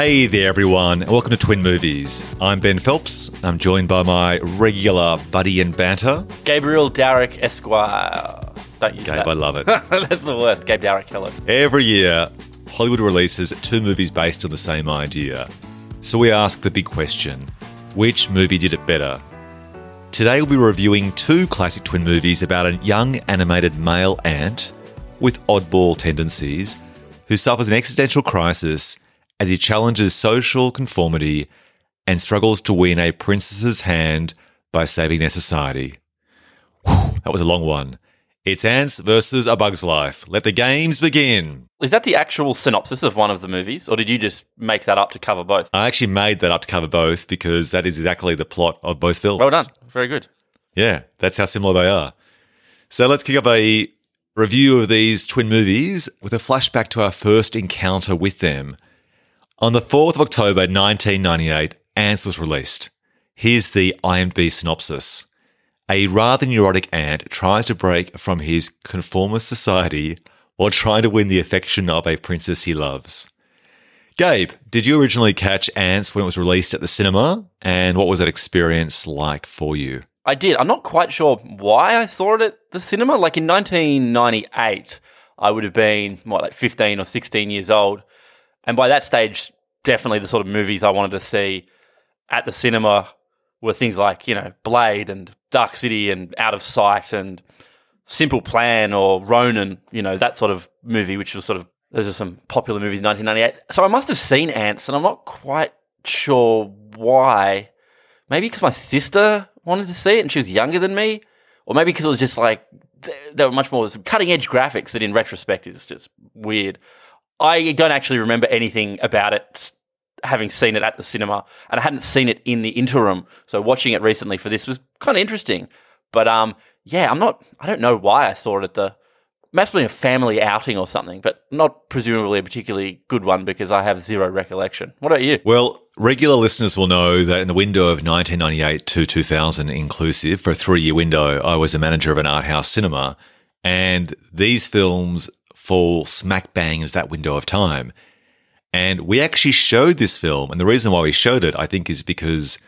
Hey there, everyone, and welcome to Twin Movies. I'm Ben Phelps. I'm joined by my regular buddy and banter, Gabriel Darrick Esquire. Don't use Gabe. that. I love it. That's the worst. Gabe Darrick, hello. Every year, Hollywood releases two movies based on the same idea. So we ask the big question which movie did it better? Today, we'll be reviewing two classic twin movies about a young animated male ant with oddball tendencies who suffers an existential crisis as he challenges social conformity and struggles to win a princess's hand by saving their society. Whew, that was a long one. It's Antz versus A Bug's Life. Let the games begin. Is that the actual synopsis of one of the movies, or did you just make that up to cover both? I actually made that up to cover both because that is exactly the plot of both films. Well done. Very good. Yeah, that's how similar they are. So let's kick up a review of these twin movies with a flashback to our first encounter with them. On the 4th of October 1998, Antz was released. Here's the IMDb synopsis. A rather neurotic ant tries to break from his conformist society while trying to win the affection of a princess he loves. Gabe, did you originally catch Antz when it was released at the cinema? And what was that experience like for you? I did. I'm not quite sure why I saw it at the cinema. Like in 1998, I would have been, what, like 15 or 16 years old. And by that stage, definitely the sort of movies I wanted to see at the cinema were things like, you know, Blade and Dark City and Out of Sight and Simple Plan or Ronin, you know, that sort of movie, which was sort of, those are some popular movies in 1998. So I must have seen Antz and I'm not quite sure why. Maybe because my sister wanted to see it and she was younger than me, or maybe because it was just like, th- there were much more cutting edge graphics that in retrospect is just weird. I don't actually remember anything about it having seen it at the cinema and I hadn't seen it in the interim. So watching it recently for this was kind of interesting. But um yeah, I'm not I don't know why I saw it at the been a family outing or something, but not presumably a particularly good one because I have zero recollection. What about you? Well, regular listeners will know that in the window of 1998 to 2000 inclusive, for a three year window, I was a manager of an art house cinema. And these films fall smack bang into that window of time. And we actually showed this film. And the reason why we showed it, I think, is because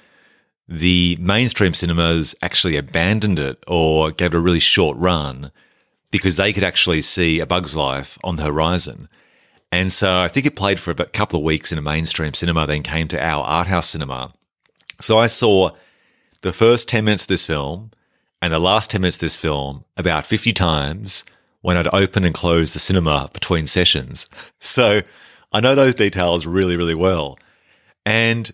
the mainstream cinemas actually abandoned it or gave it a really short run because they could actually see A Bug's Life on the horizon. And so I think it played for a couple of weeks in a mainstream cinema, then came to our art house cinema. So I saw the first 10 minutes of this film and the last 10 minutes of this film about 50 times when I'd open and close the cinema between sessions. So I know those details really, really well. And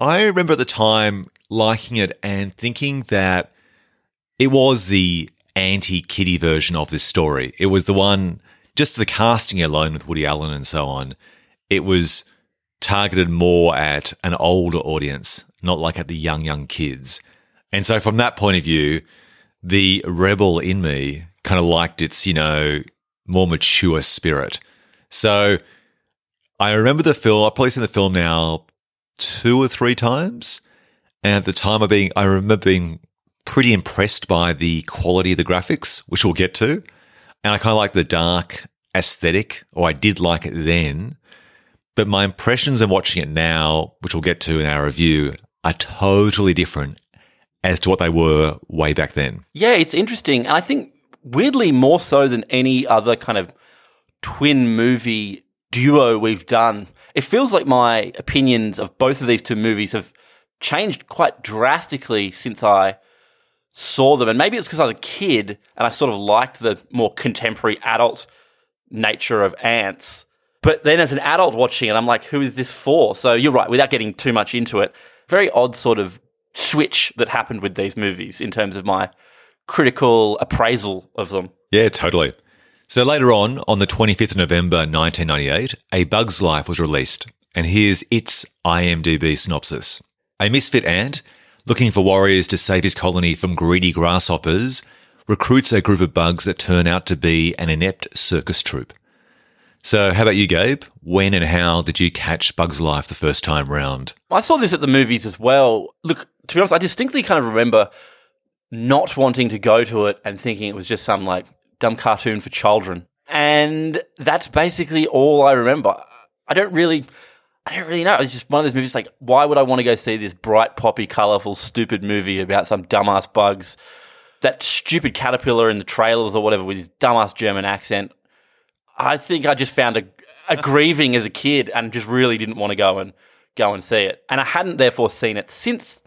I remember at the time liking it and thinking that it was the anti kiddie version of this story. It was the one, just the casting alone with Woody Allen and so on, it was targeted more at an older audience, not like at the young, young kids. And so from that point of view, the rebel in me kind of liked its, you know, more mature spirit. So I remember the film, I've probably seen the film now two or three times. And at the time of being, I remember being pretty impressed by the quality of the graphics, which we'll get to. And I kind of like the dark aesthetic, or I did like it then. But my impressions of watching it now, which we'll get to in our review, are totally different as to what they were way back then. Yeah, it's interesting. And I think weirdly more so than any other kind of twin movie duo we've done. It feels like my opinions of both of these two movies have changed quite drastically since I saw them. And maybe it's because I was a kid and I sort of liked the more contemporary adult nature of Antz. But then as an adult watching it, I'm like, who is this for? So you're right, without getting too much into it, very odd sort of switch that happened with these movies in terms of my critical appraisal of them. Yeah, totally. So later on, on the 25th of November 1998, A Bug's Life was released. And here's its IMDb synopsis. A misfit ant, looking for warriors to save his colony from greedy grasshoppers, recruits a group of bugs that turn out to be an inept circus troupe. So, how about you, Gabe? When and how did you catch Bug's Life the first time round? I saw this at the movies as well. Look, to be honest, I distinctly kind of remember not wanting to go to it and thinking it was just some like dumb cartoon for children. And that's basically all I remember. I don't really, I don't really know. It's just one of those movies like, why would I want to go see this bright, poppy, colourful, stupid movie about some dumbass bugs? That stupid caterpillar in the trailers or whatever with his dumbass German accent. I think I just found a, a grieving as a kid and just really didn't want to go and go and see it. And I hadn't therefore seen it since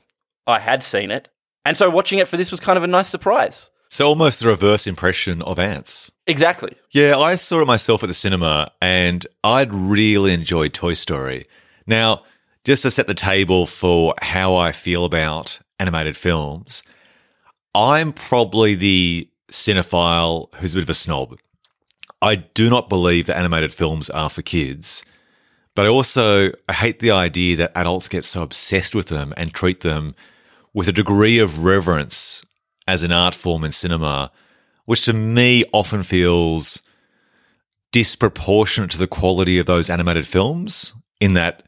I had seen it. And so watching it for this was kind of a nice surprise. So almost the reverse impression of Antz. Exactly. Yeah, I saw it myself at the cinema and I'd really enjoyed Toy Story. Now, just to set the table for how I feel about animated films, I'm probably the cinephile who's a bit of a snob. I do not believe that animated films are for kids, but I also I hate the idea that adults get so obsessed with them and treat them with a degree of reverence as an art form in cinema, which to me often feels disproportionate to the quality of those animated films, in that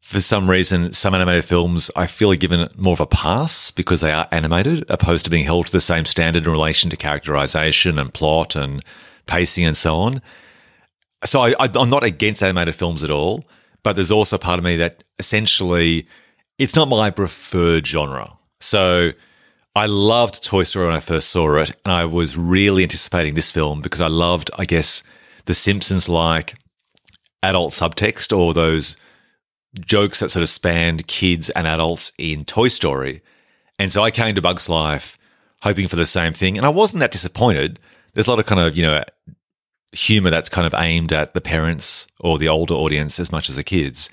for some reason, some animated films I feel are given more of a pass because they are animated, opposed to being held to the same standard in relation to characterization and plot and pacing and so on. So I, am not against animated films at all, but there's also part of me that essentially it's not my preferred genre. So I loved Toy Story when I first saw it, and I was really anticipating this film because I loved, I guess, The Simpsons like adult subtext or those jokes that sort of spanned kids and adults in Toy Story. And so I came to Bugs Life hoping for the same thing, and I wasn't that disappointed. There's a lot of kind of, you know, humor that's kind of aimed at the parents or the older audience as much as the kids.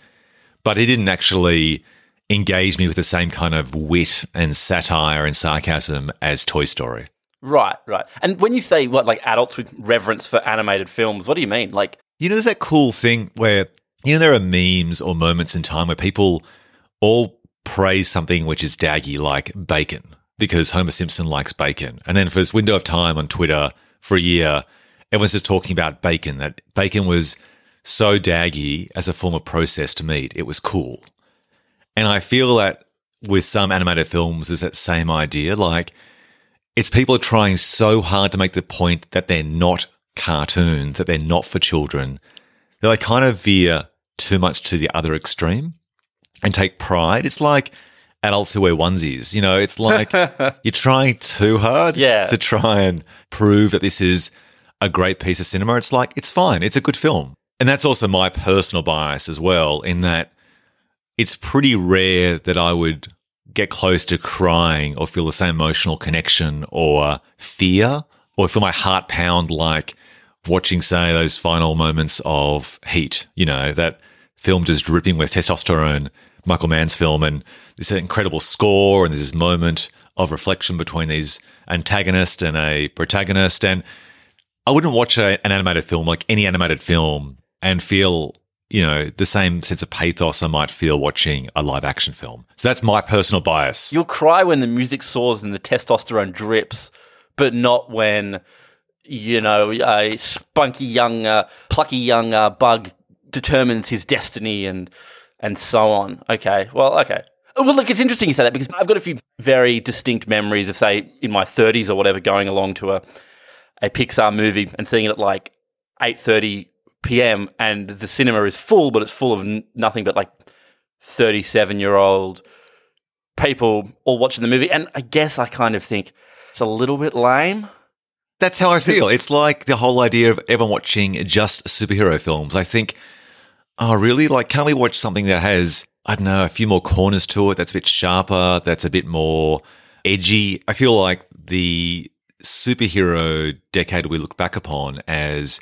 But it didn't actually engaged me with the same kind of wit and satire and sarcasm as Toy Story. Right, right. And when you say what, like adults with reverence for animated films, what do you mean? Like, you know, there's that cool thing where, you know, there are memes or moments in time where people all praise something which is daggy, like bacon, because Homer Simpson likes bacon. And then for this window of time on Twitter for a year, everyone's just talking about bacon, that bacon was so daggy as a form of processed meat. It was cool. And I feel that with some animated films, there's that same idea. Like, it's people are trying so hard to make the point that they're not cartoons, that they're not for children, that they kind of veer too much to the other extreme and take pride. It's like adults who wear onesies. You know, it's like you're trying too hard yeah. to try and prove that this is a great piece of cinema. It's like, it's fine. It's a good film. And that's also my personal bias as well, in that it's pretty rare that I would get close to crying or feel the same emotional connection or fear or feel my heart pound like watching, say, those final moments of Heat, you know, that film just dripping with testosterone, Michael Mann's film, and this incredible score, and this moment of reflection between these antagonist and a protagonist. And I wouldn't watch a, an animated film like any animated film and feel you know, the same sense of pathos I might feel watching a live action film. So that's my personal bias. You'll cry when the music soars and the testosterone drips, but not when, you know, a spunky young, uh, plucky young uh, bug determines his destiny and and so on. Okay, well, okay. Well, look, it's interesting you say that because I've got a few very distinct memories of, say, in my 30s or whatever, going along to a a Pixar movie and seeing it at like 8.30 p.m. and the cinema is full, but it's full of n- nothing but like 37 year old people all watching the movie. And I guess I kind of think it's a little bit lame. That's how I feel. It's like the whole idea of everyone watching just superhero films. I think, oh, really? Like, can't we watch something that has, I don't know, a few more corners to it, that's a bit sharper, that's a bit more edgy? I feel like the superhero decade we look back upon as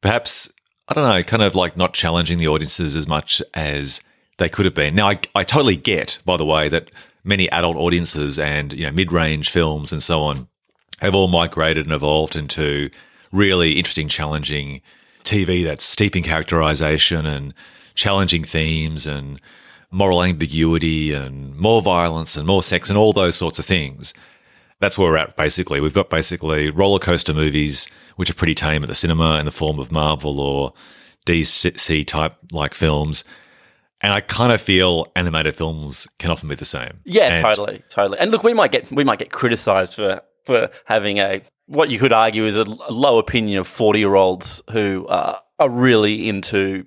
perhaps I don't know, kind of like not challenging the audiences as much as they could have been. Now, I, I totally get, by the way, that many adult audiences and you know mid-range films and so on have all migrated and evolved into really interesting, challenging TV that's steep in characterization and challenging themes and moral ambiguity and more violence and more sex and all those sorts of things that's where we're at basically. We've got basically roller coaster movies, which are pretty tame at the cinema in the form of Marvel or DC type like films. And I kind of feel animated films can often be the same. Yeah, and totally, totally. And look, we might get we might get criticised for for having a what you could argue is a low opinion of forty year olds who uh, are really into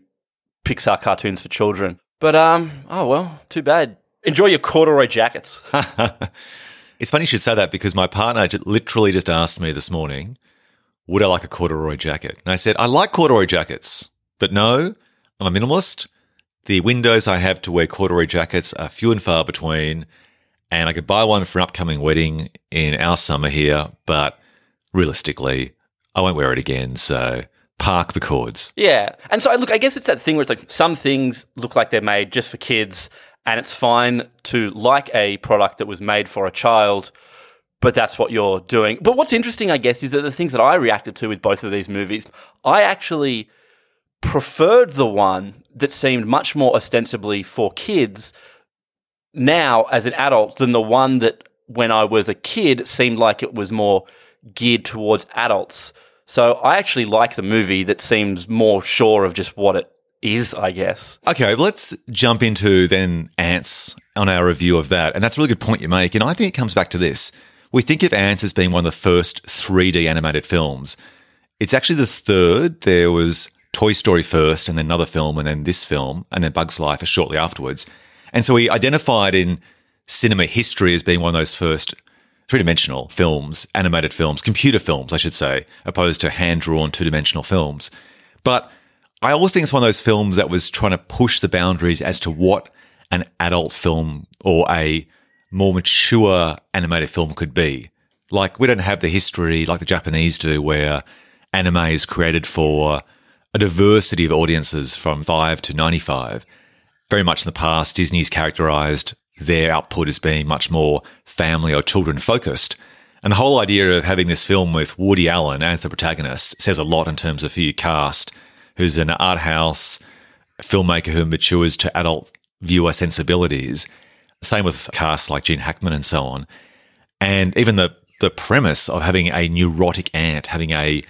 Pixar cartoons for children. But um, oh well, too bad. Enjoy your corduroy jackets. it's funny you should say that because my partner literally just asked me this morning, would I like a corduroy jacket? And I said, I like corduroy jackets, but no, I'm a minimalist. The windows I have to wear corduroy jackets are few and far between, and I could buy one for an upcoming wedding in our summer here, but realistically, I won't wear it again. So park the cords. Yeah. And so, look, I guess it's that thing where it's like some things look like they're made just for kids, and it's fine to like a product that was made for a child, but that's what you're doing. But what's interesting, I guess, is that the things that I reacted to with both of these movies, I actually preferred the one that seemed much more ostensibly for kids now as an adult than the one that when I was a kid seemed like it was more geared towards adults. So I actually like the movie that seems more sure of just what it is, I guess. Okay, let's jump into then Antz on our review of that. And that's a really good point you make. And I think it comes back to this. We think of Antz as being one of the first 3D animated films. It's actually the third. There was Toy Story first, and then another film, and then this film, and then Bugs Life shortly afterwards. And so we identified in cinema history as being one of those first three dimensional films, animated films, computer films, I should say, opposed to hand drawn two dimensional films. But I always think it's one of those films that was trying to push the boundaries as to what an adult film or a more mature animated film could be. Like, we don't have the history like the Japanese do, where anime is created for a diversity of audiences from 5 to 95. Very much in the past, Disney's characterized their output as being much more family or children focused. And the whole idea of having this film with Woody Allen as the protagonist says a lot in terms of who you cast, who's an art house filmmaker who matures to adult viewer sensibilities. Same with casts like Gene Hackman and so on. And even the, the premise of having a neurotic aunt, having a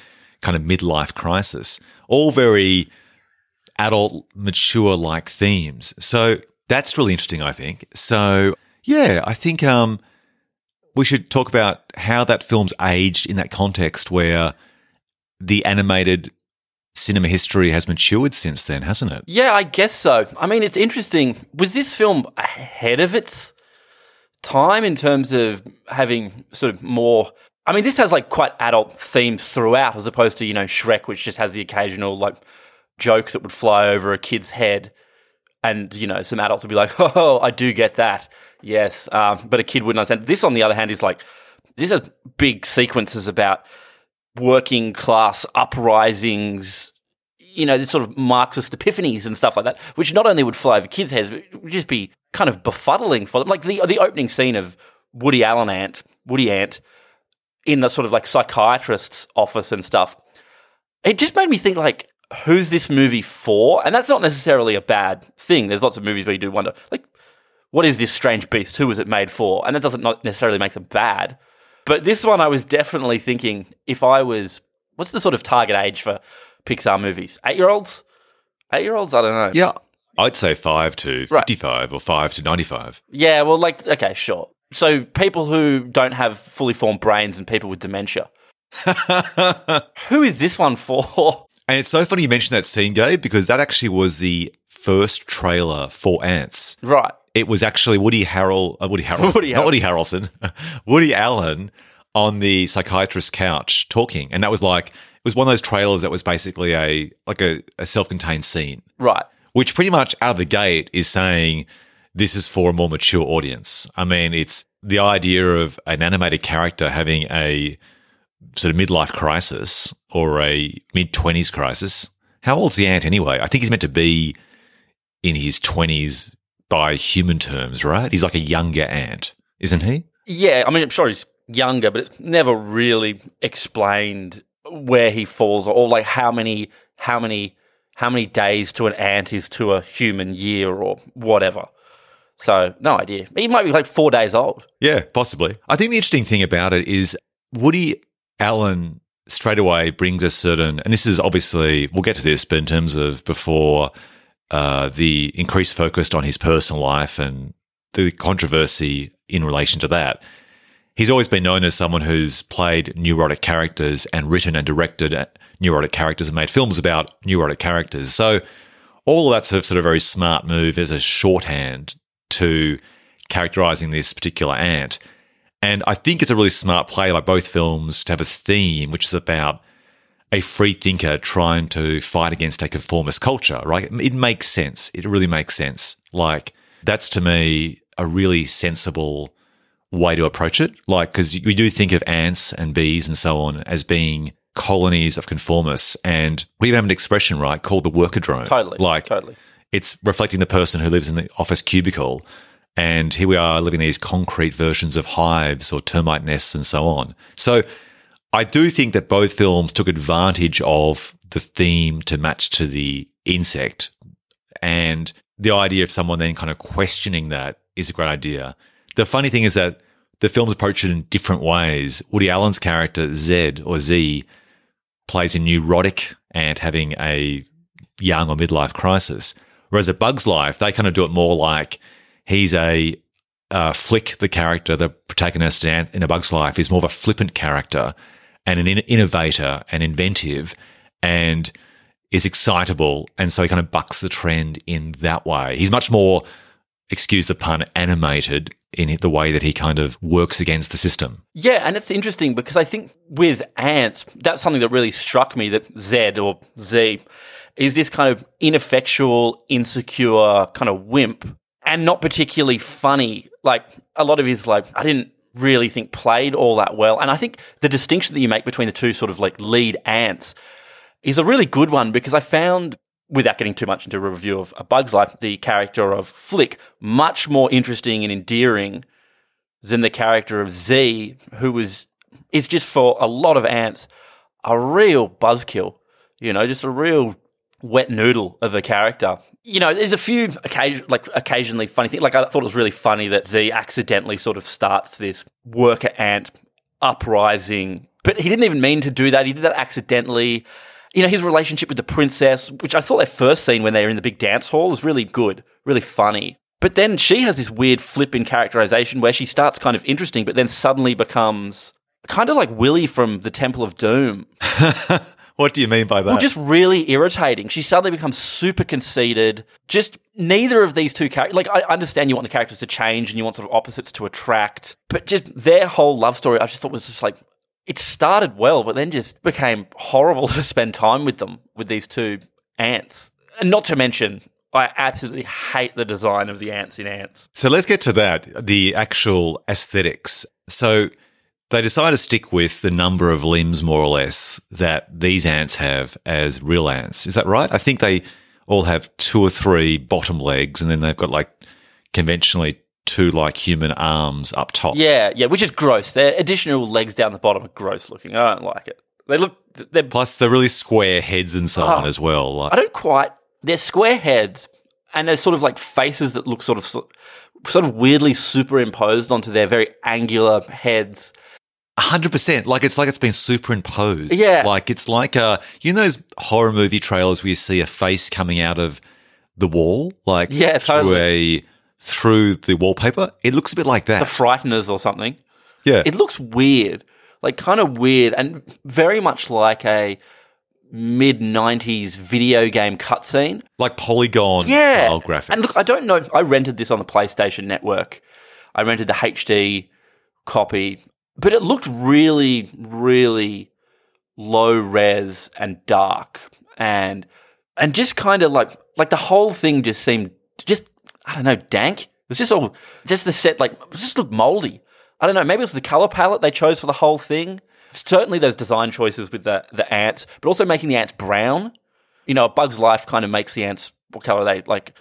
kind of midlife crisis, all very adult, mature like themes. So that's really interesting, I think. So, yeah, I think um, we should talk about how that film's aged in that context where the animated cinema history has matured since then, hasn't it? Yeah, I guess so. I mean, it's interesting. Was this film ahead of its time in terms of having sort of more. I mean, this has like quite adult themes throughout, as opposed to, you know, Shrek, which just has the occasional like joke that would fly over a kid's head and you know some adults would be like, "Oh, I do get that." Yes, um, but a kid wouldn't understand. This, on the other hand, is like this has big sequences about working class uprisings. You know, this sort of Marxist epiphanies and stuff like that, which not only would fly over kids' heads, but would just be kind of befuddling for them. Like the the opening scene of Woody Allen Ant, Woody Ant, in the sort of like psychiatrist's office and stuff. It just made me think like who's this movie for? And that's not necessarily a bad thing. There's lots of movies where you do wonder, like, what is this strange beast? Who was it made for? And that doesn't not necessarily make them bad. But this one, I was definitely thinking if I was, what's the sort of target age for Pixar movies? Eight year olds? Eight year olds? I don't know. Yeah. I'd say five to 55 right. or five to 95. Yeah, well, like, okay, sure. So people who don't have fully formed brains and people with dementia. who is this one for? And it's so funny you mentioned that scene, Gabe, because that actually was the first trailer for Antz. Right. It was actually Woody Harrel, uh, Woody Harrelson, Woody not Woody Harrelson, Woody Allen on the psychiatrist's couch talking, and that was like it was one of those trailers that was basically a like a, a self-contained scene, right? Which pretty much out of the gate is saying this is for a more mature audience. I mean, it's the idea of an animated character having a sort of midlife crisis or a mid 20s crisis. How old's the ant anyway? I think he's meant to be in his 20s by human terms, right? He's like a younger ant, isn't he? Yeah, I mean, I'm sure he's younger, but it's never really explained where he falls or like how many how many how many days to an ant is to a human year or whatever. So no idea. He might be like four days old. Yeah, possibly. I think the interesting thing about it is Woody Allen straight away brings a certain, and this is obviously, we'll get to this, but in terms of before uh, the increased focus on his personal life and the controversy in relation to that, he's always been known as someone who's played neurotic characters and written and directed neurotic characters and made films about neurotic characters. So all of that's a sort of very smart move as a shorthand to characterizing this particular ant. And I think it's a really smart play by both films to have a theme which is about a free thinker trying to fight against a conformist culture, right? It makes sense. It really makes sense. Like, that's to me a really sensible way to approach it. Like, because we do think of ants and bees and so on as being colonies of conformists. And we even have an expression, right, called the worker drone. Totally. Like, totally. it's reflecting the person who lives in the office cubicle. And here we are living these concrete versions of hives or termite nests and so on. So I do think that both films took advantage of the theme to match to the insect. And the idea of someone then kind of questioning that is a great idea. The funny thing is that the films approach it in different ways. Woody Allen's character, Zed or Z, plays a neurotic ant having a young or midlife crisis. Whereas at Bug's Life, they kind of do it more like he's a uh, Flick, the character, the protagonist in A Bug's Life, is more of a flippant character and an in- innovator and inventive and is excitable. And so he kind of bucks the trend in that way. He's much more, excuse the pun, animated in the way that he kind of works against the system. Yeah, and it's interesting because I think with Antz, that's something that really struck me that Z or Z is this kind of ineffectual, insecure kind of wimp and not particularly funny. Like a lot of his like I didn't really think played all that well. And I think the distinction that you make between the two sort of like lead ants is a really good one because I found without getting too much into a review of A Bug's Life, the character of Flick much more interesting and endearing than the character of Z, who was is just for a lot of ants a real buzzkill. You know, just a real wet noodle of a character. You know, there's a few occasion like occasionally funny things. Like I thought it was really funny that Z accidentally sort of starts this worker ant uprising, but he didn't even mean to do that. He did that accidentally you know, his relationship with the princess, which I thought that first scene when they were in the big dance hall was really good, really funny. But then she has this weird flip in characterization where she starts kind of interesting, but then suddenly becomes kind of like Willie from the Temple of Doom. what do you mean by that? Well, just really irritating. She suddenly becomes super conceited. Just neither of these two characters. Like, I understand you want the characters to change and you want sort of opposites to attract, but just their whole love story, I just thought was just like it started well, but then just became horrible to spend time with them, with these two ants. And not to mention, I absolutely hate the design of the Antz in ants. So let's get to that the actual aesthetics. So they decide to stick with the number of limbs, more or less, that these ants have as real ants. Is that right? I think they all have two or three bottom legs, and then they've got like conventionally two like human arms up top. Yeah, yeah, which is gross. Their additional legs down the bottom are gross looking. I don't like it. They look. They're plus they're really square heads and so oh, on ah. as well. Like, I don't quite. They're square heads, and they're sort of like faces that look sort of sort of weirdly superimposed onto their very angular heads. Hundred percent. Like it's like it's been superimposed. Yeah. Like it's like uh you know those horror movie trailers where you see a face coming out of the wall, like yeah, through totally. a through the wallpaper. It looks a bit like that. The Frighteners or something. Yeah. It looks weird, like kind of weird, and very much like a mid 90s video game cutscene. Like polygon yeah. style graphics. And look, I don't know. I rented this on the PlayStation Network. I rented the HD copy, but it looked really, really low res and dark and and just kind of like like the whole thing just seemed just I don't know, dank. It was just all, just the set, like, it just looked moldy. I don't know, maybe it was the color palette they chose for the whole thing. Certainly those design choices with the, the ants, but also making the ants brown. You know, a Bug's Life kind of makes the ants, what color are they? Like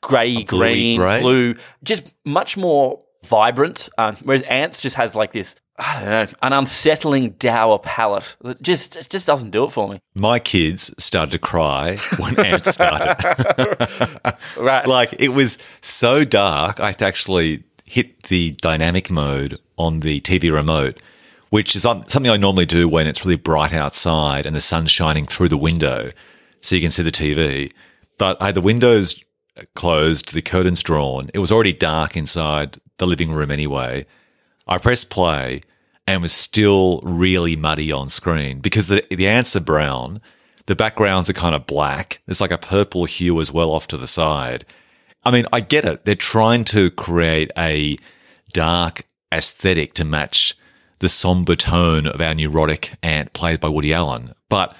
grey, green, gray. blue, just much more vibrant. Um, whereas Antz just has like this I don't know, an unsettling dour palette. It just it just doesn't do it for me. My kids started to cry when Antz started. right. Like it was so dark, I had to actually hit the dynamic mode on the TV remote, which is something I normally do when it's really bright outside and the sun's shining through the window so you can see the TV. But I had the windows closed, the curtains drawn. It was already dark inside the living room anyway. I pressed play and was still really muddy on screen because the, the ants are brown. The backgrounds are kind of black. There's like a purple hue as well off to the side. I mean, I get it. They're trying to create a dark aesthetic to match the somber tone of our neurotic ant played by Woody Allen. But,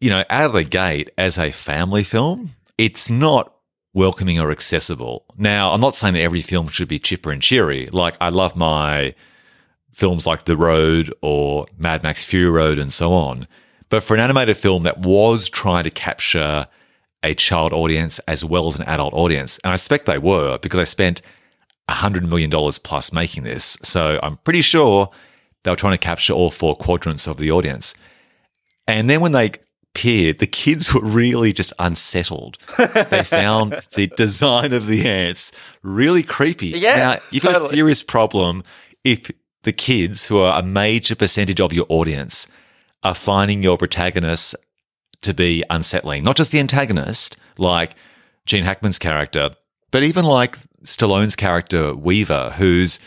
you know, out of the gate as a family film, it's not welcoming or accessible. Now, I'm not saying that every film should be chipper and cheery. Like, I love my films like The Road or Mad Max Fury Road and so on. But for an animated film that was trying to capture a child audience as well as an adult audience, and I suspect they were because I spent $100 million plus making this. So I'm pretty sure they were trying to capture all four quadrants of the audience. And then when they appeared, the kids were really just unsettled. they found the design of the ants really creepy. Yeah, now, you've got a serious problem if the kids, who are a major percentage of your audience, are finding your protagonists to be unsettling. Not just the antagonist, like Gene Hackman's character, but even like Stallone's character, Weaver, who's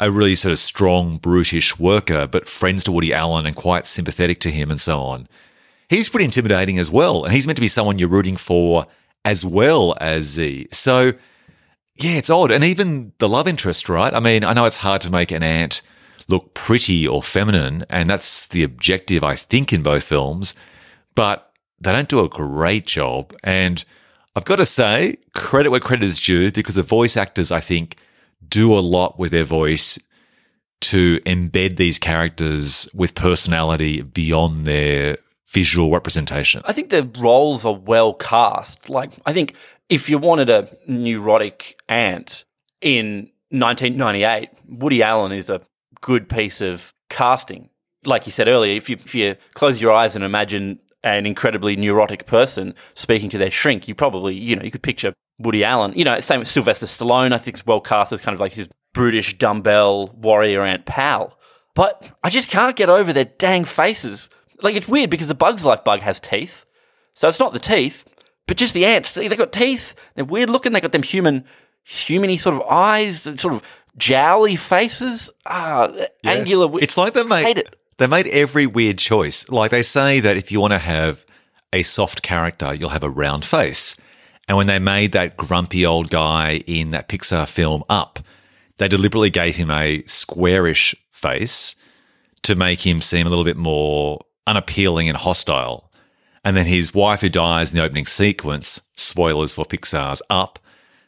a really sort of strong, brutish worker, but friends to Woody Allen and quite sympathetic to him and so on. He's pretty intimidating as well. And he's meant to be someone you're rooting for as well as Z. So, yeah, it's odd. And even the love interest, right? I mean, I know it's hard to make an ant look pretty or feminine, and that's the objective, I think, in both films, but they don't do a great job. And I've got to say, credit where credit is due because the voice actors, I think, do a lot with their voice to embed these characters with personality beyond their visual representation. I think the roles are well cast. Like, I think if you wanted a neurotic ant in 1998, Woody Allen is a good piece of casting. Like you said earlier, if you, if you close your eyes and imagine an incredibly neurotic person speaking to their shrink, you probably, you know, you could picture Woody Allen. You know, same with Sylvester Stallone, I think is well cast as kind of like his brutish dumbbell warrior ant pal. But I just can't get over their dang faces. Like, it's weird because the Bug's Life bug has teeth. So it's not the teeth, but just the ants—they've got teeth. They're weird looking. They've got them human, humany sort of eyes, sort of jowly faces. Ah, yeah. angular. It's like they made, hate it. they made every weird choice. Like they say that if you want to have a soft character, you'll have a round face. And when they made that grumpy old guy in that Pixar film Up, they deliberately gave him a squarish face to make him seem a little bit more unappealing and hostile. And then his wife, who dies in the opening sequence, spoilers for Pixar's Up,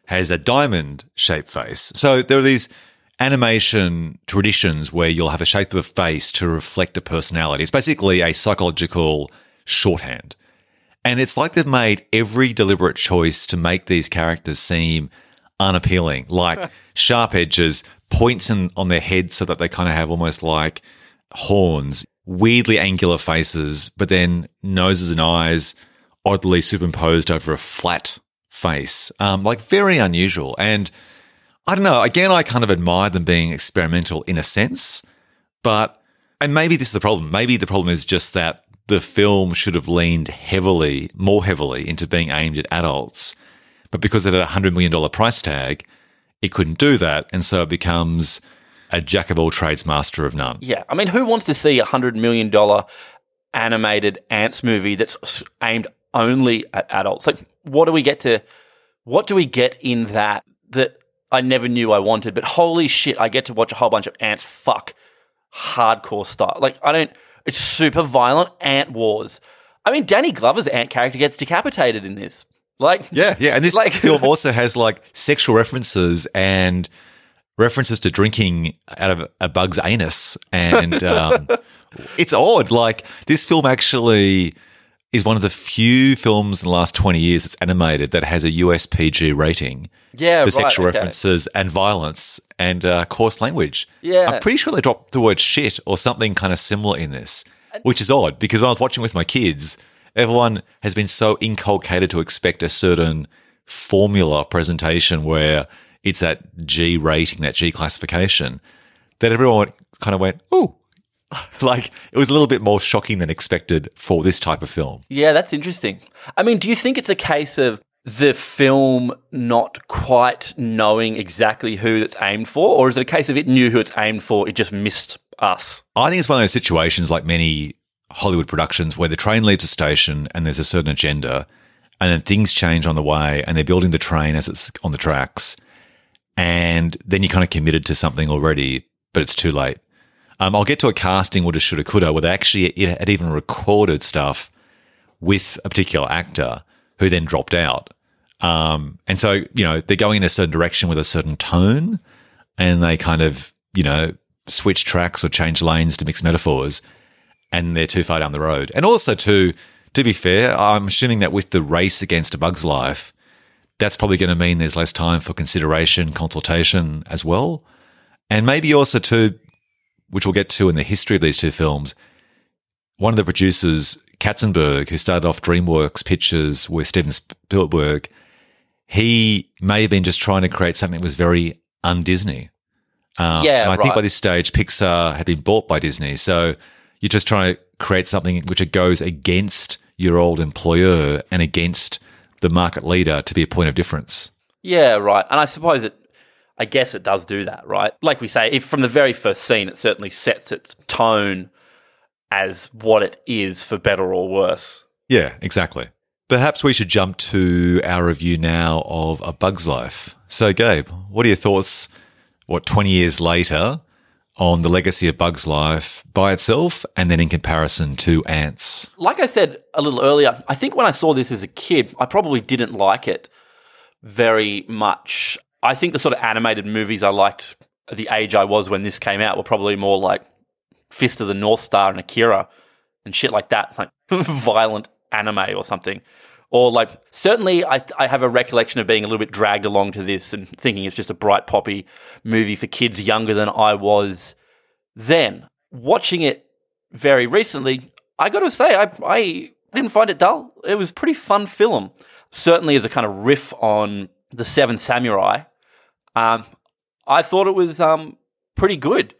has a diamond shaped face. So there are these animation traditions where you'll have a shape of a face to reflect a personality. It's basically a psychological shorthand. And it's like they've made every deliberate choice to make these characters seem unappealing, like sharp edges, points in, on their heads so that they kind of have almost like horns, weirdly angular faces, but then noses and eyes oddly superimposed over a flat face. Um, like very unusual. And I don't know, again, I kind of admire them being experimental in a sense, but, and maybe this is the problem. Maybe the problem is just that the film should have leaned heavily, more heavily into being aimed at adults. But because it had a $100 million price tag, it couldn't do that. And so it becomes a jack of all trades, master of none. Yeah. I mean, who wants to see a $100 million animated ants movie that's aimed only at adults? Like, what do we get to, what do we get in that that I never knew I wanted? But holy shit, I get to watch a whole bunch of ants fuck hardcore style. Like, I don't, it's super violent ant wars. I mean, Danny Glover's ant character gets decapitated in this. Like, yeah, yeah, and this like, film also has like sexual references and references to drinking out of a bug's anus, and um, it's odd. Like, this film actually is one of the few films in the last 20 years that's animated that has a USPG rating. Yeah, for right, sexual okay. references and violence and uh, coarse language. Yeah. I'm pretty sure they dropped the word shit or something kind of similar in this, which is odd because when I was watching with my kids, everyone has been so inculcated to expect a certain formula presentation where it's that G rating, that G classification, that everyone kind of went, ooh, like it was a little bit more shocking than expected for this type of film. Yeah, that's interesting. I mean, do you think it's a case of the film not quite knowing exactly who it's aimed for, or is it a case of it knew who it's aimed for, it just missed us? I think it's one of those situations like many Hollywood productions where the train leaves the station and there's a certain agenda, and then things change on the way, and they're building the train as it's on the tracks, and then you're kind of committed to something already, but it's too late. Um, I'll get to a casting, woulda, shoulda, coulda, where they actually had even recorded stuff with a particular actor who then dropped out. Um, and so, you know, they're going in a certain direction with a certain tone and they kind of, you know, switch tracks or change lanes to mix metaphors and they're too far down the road. And also, to, to be fair, I'm assuming that with the race against a bug's life, that's probably going to mean there's less time for consideration, consultation as well. And maybe also, too, which we'll get to in the history of these two films, one of the producers, Katzenberg, who started off DreamWorks Pictures with Steven Spielberg, he may have been just trying to create something that was very un Disney. Uh, yeah, I right. think by this stage, Pixar had been bought by Disney. So you're just trying to create something which goes against your old employer and against the market leader to be a point of difference. Yeah, right. And I suppose it, I guess it does do that, right? Like we say, if from the very first scene, it certainly sets its tone as what it is for better or worse. Yeah, exactly. Perhaps we should jump to our review now of A Bug's Life. So, Gabe, what are your thoughts, what, 20 years later, on the legacy of Bug's Life by itself and then in comparison to Antz? Like I said a little earlier, I think when I saw this as a kid, I probably didn't like it very much. I think the sort of animated movies I liked at the age I was when this came out were probably more like Fist of the North Star and Akira and shit like that, like violent anime or something. Or like certainly I I have a recollection of being a little bit dragged along to this and thinking it's just a bright poppy movie for kids younger than I was then. Watching it very recently, I got to say I I didn't find it dull. It was a pretty fun film. Certainly as a kind of riff on the Seven Samurai. Um, I thought it was um, pretty good.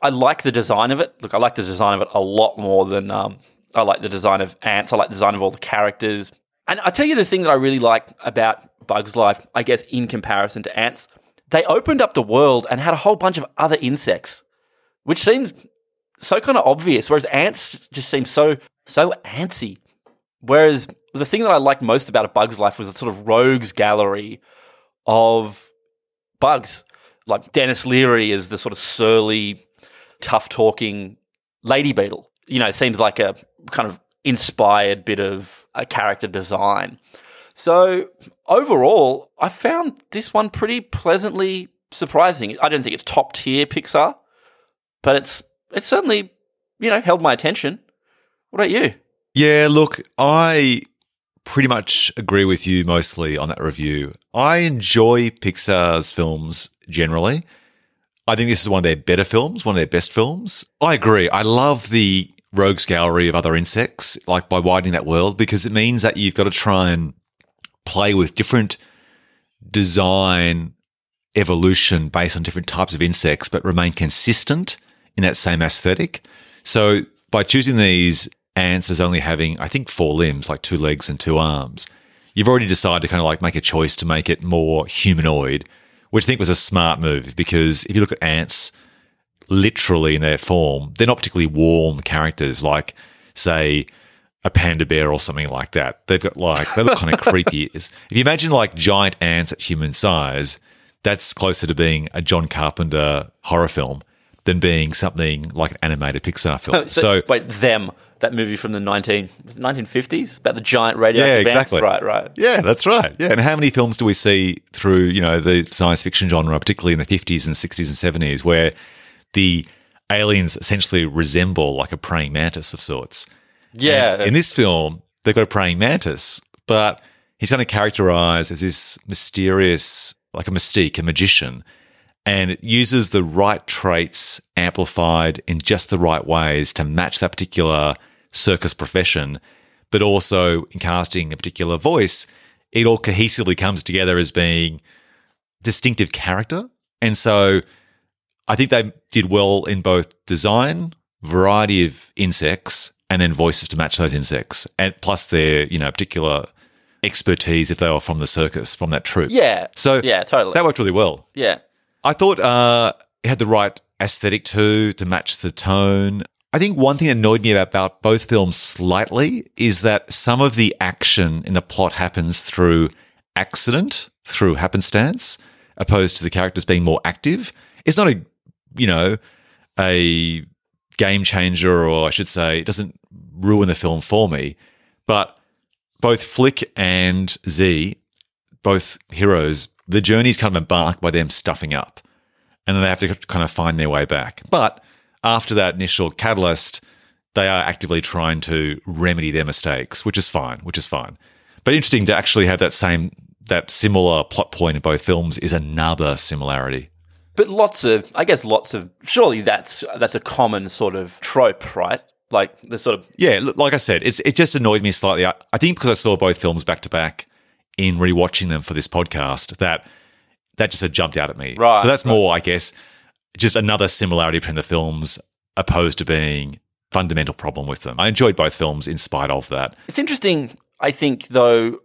I like the design of it. Look, I like the design of it a lot more than um, I like the design of Antz. I like the design of all the characters. And I tell you the thing that I really like about Bug's Life, I guess, in comparison to Antz, they opened up the world and had a whole bunch of other insects, which seems so kind of obvious. Whereas Antz just seem so so antsy. Whereas the thing that I liked most about A Bug's Life was the sort of rogues gallery of bugs. Like Denis Leary is the sort of surly, tough talking lady beetle. You know, seems like a kind of inspired bit of a character design. So overall, I found this one pretty pleasantly surprising. I don't think it's top tier Pixar, but it's it's certainly you know held my attention. What about you? Yeah, look, I pretty much agree with you mostly on that review. I enjoy Pixar's films generally. I think this is one of their better films, one of their best films. I agree. I love the rogues gallery of other insects, like by widening that world, because it means that you've got to try and play with different design evolution based on different types of insects, but remain consistent in that same aesthetic. So by choosing these ants as only having, I think, four limbs, like two legs and two arms, you've already decided to kind of like make a choice to make it more humanoid, which I think was a smart move because if you look at ants, literally in their form, they're not particularly warm characters like, say, a panda bear or something like that. They've got like, they look kind of creepy. If you imagine like giant ants at human size, that's closer to being a John Carpenter horror film than being something like an animated Pixar film. so, so wait, them that movie from the 19, 1950s about the giant radio Yeah, exactly. Right, right. Yeah, that's right. Yeah, and how many films do we see through, you know, the science fiction genre, particularly in the 50s and 60s and 70s, where the aliens essentially resemble like a praying mantis of sorts? Yeah. And in this film, they've got a praying mantis, but he's kind of characterized as this mysterious, like a mystique, a magician, and it uses the right traits amplified in just the right ways to match that particular circus profession, but also in casting a particular voice, it all cohesively comes together as being distinctive character. And so I think they did well in both design, variety of insects, and then voices to match those insects, and plus their you know particular expertise if they were from the circus, from that troupe. yeah. So yeah, totally. that worked really well. yeah. I thought uh, it had the right aesthetic too to match the tone. I think one thing that annoyed me about both films slightly is that some of the action in the plot happens through accident, through happenstance, opposed to the characters being more active. It's not a, you know, a game changer, or I should say, it doesn't ruin the film for me. But both Flick and Z, both heroes, the journey's kind of embarked by them stuffing up. And then they have to kind of find their way back. But after that initial catalyst, they are actively trying to remedy their mistakes, which is fine, which is fine. But interesting to actually have that same, that similar plot point in both films is another similarity. But lots of, I guess, lots of. Surely that's that's a common sort of trope, right? Like the sort of Yeah, like I said, it's it just annoyed me slightly. I, I think because I saw both films back to back in rewatching them for this podcast, that that just had jumped out at me. Right, So that's more, I guess, just another similarity between the films, opposed to being fundamental problem with them. I enjoyed both films in spite of that. It's interesting, I think, though,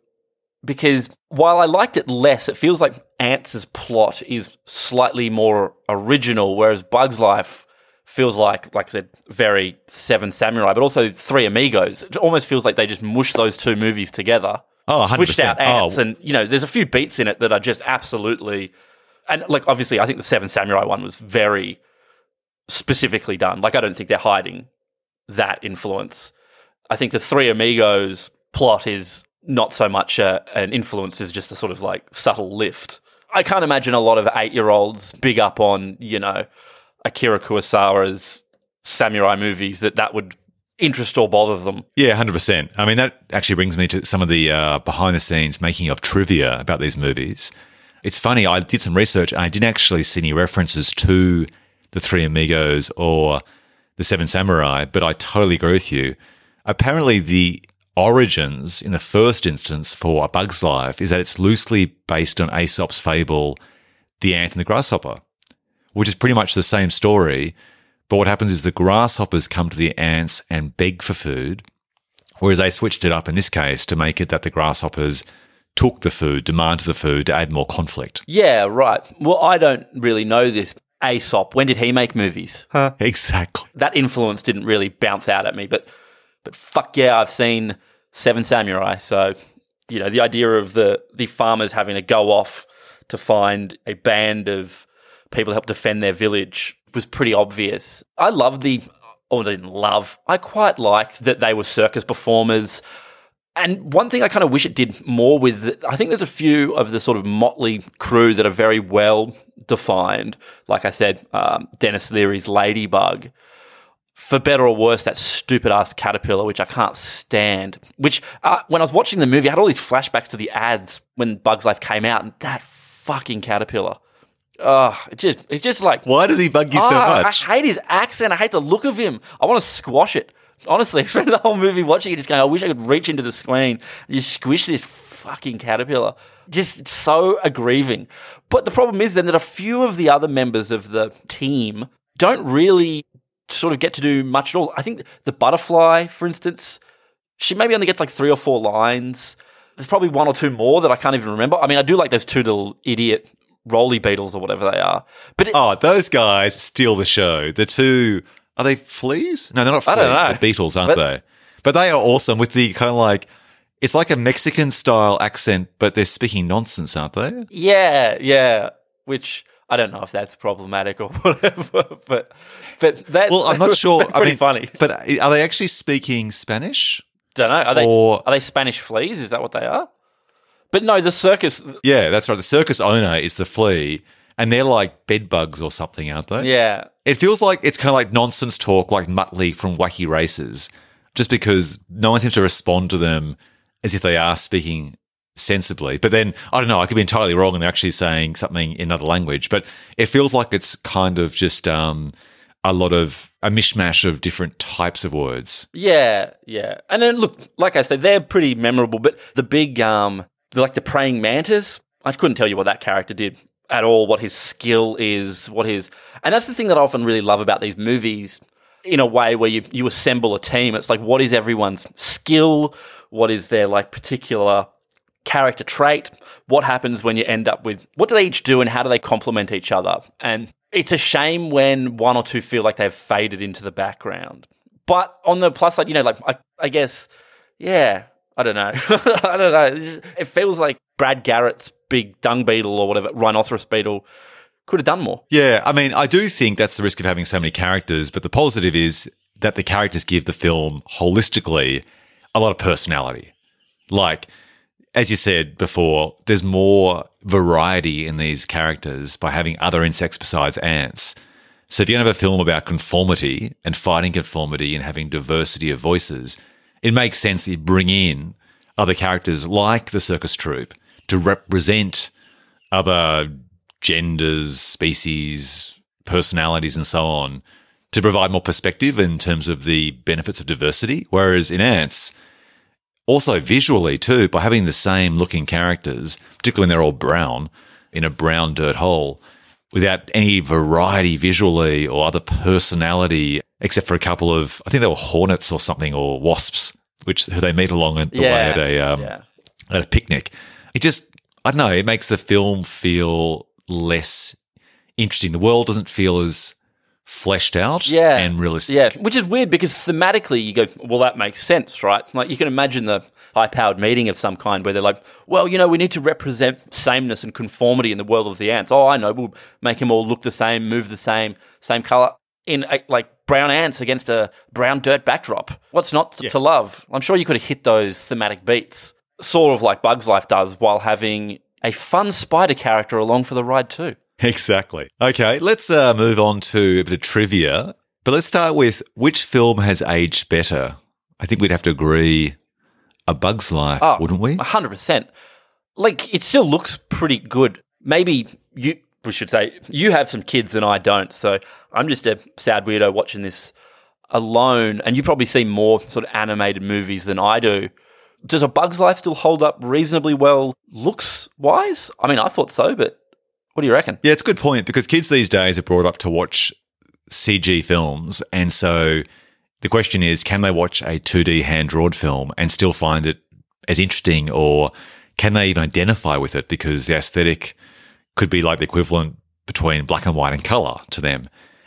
because while I liked it less, it feels like Antz' plot is slightly more original, whereas Bug's Life feels like, like I said, very Seven Samurai, but also Three Amigos. It almost feels like they just mush those two movies together, Oh, 100%. switched out Ants, Oh. and you know, there's a few beats in it that are just absolutely, and like obviously, I think the Seven Samurai one was very specifically done. Like I don't think they're hiding that influence. I think the Three Amigos plot is not so much a, an influence as just a sort of like subtle lift. I can't imagine a lot of eight year olds big up on, you know, Akira Kurosawa's samurai movies that that would interest or bother them. Yeah, hundred percent. I mean, that actually brings me to some of the uh, behind the scenes making of trivia about these movies. It's funny. I did some research and I didn't actually see any references to the Three Amigos or the Seven Samurai, but I totally agree with you. Apparently, the origins in the first instance for A Bug's Life is that it's loosely based on Aesop's fable, The Ant and the Grasshopper, which is pretty much the same story. But what happens is the grasshoppers come to the ants and beg for food, whereas they switched it up in this case to make it that the grasshoppers took the food, demanded the food to add more conflict. Yeah, right. Well, I don't really know this. Aesop, when did he make movies? Exactly. that influence didn't really bounce out at me, but but fuck yeah, I've seen Seven Samurai. So you know the idea of the the farmers having to go off to find a band of people to help defend their village was pretty obvious. I love the or didn't love. I quite liked that they were circus performers. And one thing I kind of wish it did more with, I think there's a few of the sort of motley crew that are very well defined. Like I said, um, Denis Leary's Ladybug. For better or worse, that stupid ass caterpillar, which I can't stand. Which, uh, when I was watching the movie, I had all these flashbacks to the ads when Bugs Life came out, and that fucking caterpillar. Oh, it just, it's just like Why does he bug you so Oh, much? I hate his accent. I hate the look of him. I want to squash it. Honestly, I spent the whole movie watching it, just going, I wish I could reach into the screen and just squish this fucking caterpillar. Just so aggrieving. But the problem is then that a few of the other members of the team don't really sort of get to do much at all. I think the butterfly, for instance, she maybe only gets like three or four lines. There's probably one or two more that I can't even remember. I mean, I do like those two little idiot roly beetles or whatever they are. But it, Oh, those guys steal the show. The two are they fleas? No, they're not I fleas. don't know. They're beetles, aren't But- they? But they are awesome with the kind of like it's like a Mexican style accent, but they're speaking nonsense, aren't they? Yeah, yeah. Which I don't know if that's problematic or whatever, but but that. Well, I'm not sure. Pretty I mean, funny. But are they actually speaking Spanish? Don't know. Are they or- are they Spanish fleas? Is that what they are? But no, the circus. Yeah, that's right. The circus owner is the flea, and they're like bed bugs or something, aren't they? Yeah, It feels like it's kind of like nonsense talk, like Muttley from Wacky Races, just because no one seems to respond to them as if they are speaking sensibly. But then, I don't know, I could be entirely wrong and they're actually saying something in another language, but it feels like it's kind of just um, a lot of a mishmash of different types of words. yeah, yeah. And then look, like I said, they're pretty memorable. But the big, um, like the praying mantis, I couldn't tell you what that character did at all. What his skill is, what his, and that's the thing that I often really love about these movies. In a way where you you assemble a team, it's like what is everyone's skill? What is their like particular character trait. What happens when you end up with what do they each do and how do they complement each other? And it's a shame when one or two feel like they've faded into the background. But on the plus side, you know, like I, I guess, yeah, I don't know, I don't know. It feels like Brad Garrett's big dung beetle or whatever rhinoceros beetle could have done more. Yeah, I mean, I do think that's the risk of having so many characters, but the positive is that the characters give the film holistically a lot of personality. Like, as you said before, there's more variety in these characters by having other insects besides ants. So if you're going to have a film about conformity and fighting conformity and having diversity of voices, it makes sense that you bring in other characters like the circus troupe to represent other genders, species, personalities, and so on to provide more perspective in terms of the benefits of diversity. Whereas in Antz, also visually too, by having the same looking characters, particularly when they're all brown in a brown dirt hole, without any variety visually or other personality, except for a couple of, I think they were hornets or something or wasps, which who they meet along the way at a um, yeah. at a picnic. It just, I don't know, it makes the film feel less interesting. The world doesn't feel as fleshed out Yeah. and realistic. Yeah, which is weird because thematically you go, well, that makes sense, right? Like you can imagine the high powered meeting of some kind where they're like, well, you know, we need to represent sameness and conformity in the world of the ants. Oh, I know, we'll make them all look the same, move the same, same color in a, like brown ants against a brown dirt backdrop. What's not to- to love? I'm sure you could have hit those thematic beats, sort of like Bugs Life does, while having a fun spider character along for the ride too. Exactly. Okay, let's uh, move on to a bit of trivia. But let's start with which film has aged better? I think we'd have to agree A Bug's Life, Oh, wouldn't we? A hundred percent. Like it still looks pretty good. Maybe you we should say you have some kids and I don't. So I'm just a sad weirdo watching this alone. And you probably see more sort of animated movies than I do. Does a Bug's Life still hold up reasonably well looks wise? I mean, I thought so, but what do you reckon? Yeah, it's a good point because kids these days are brought up to watch CG films. And so the question is can they watch a 2D hand drawn film and still find it as interesting, or can they even identify with it because the aesthetic could be like the equivalent between black and white and color to them?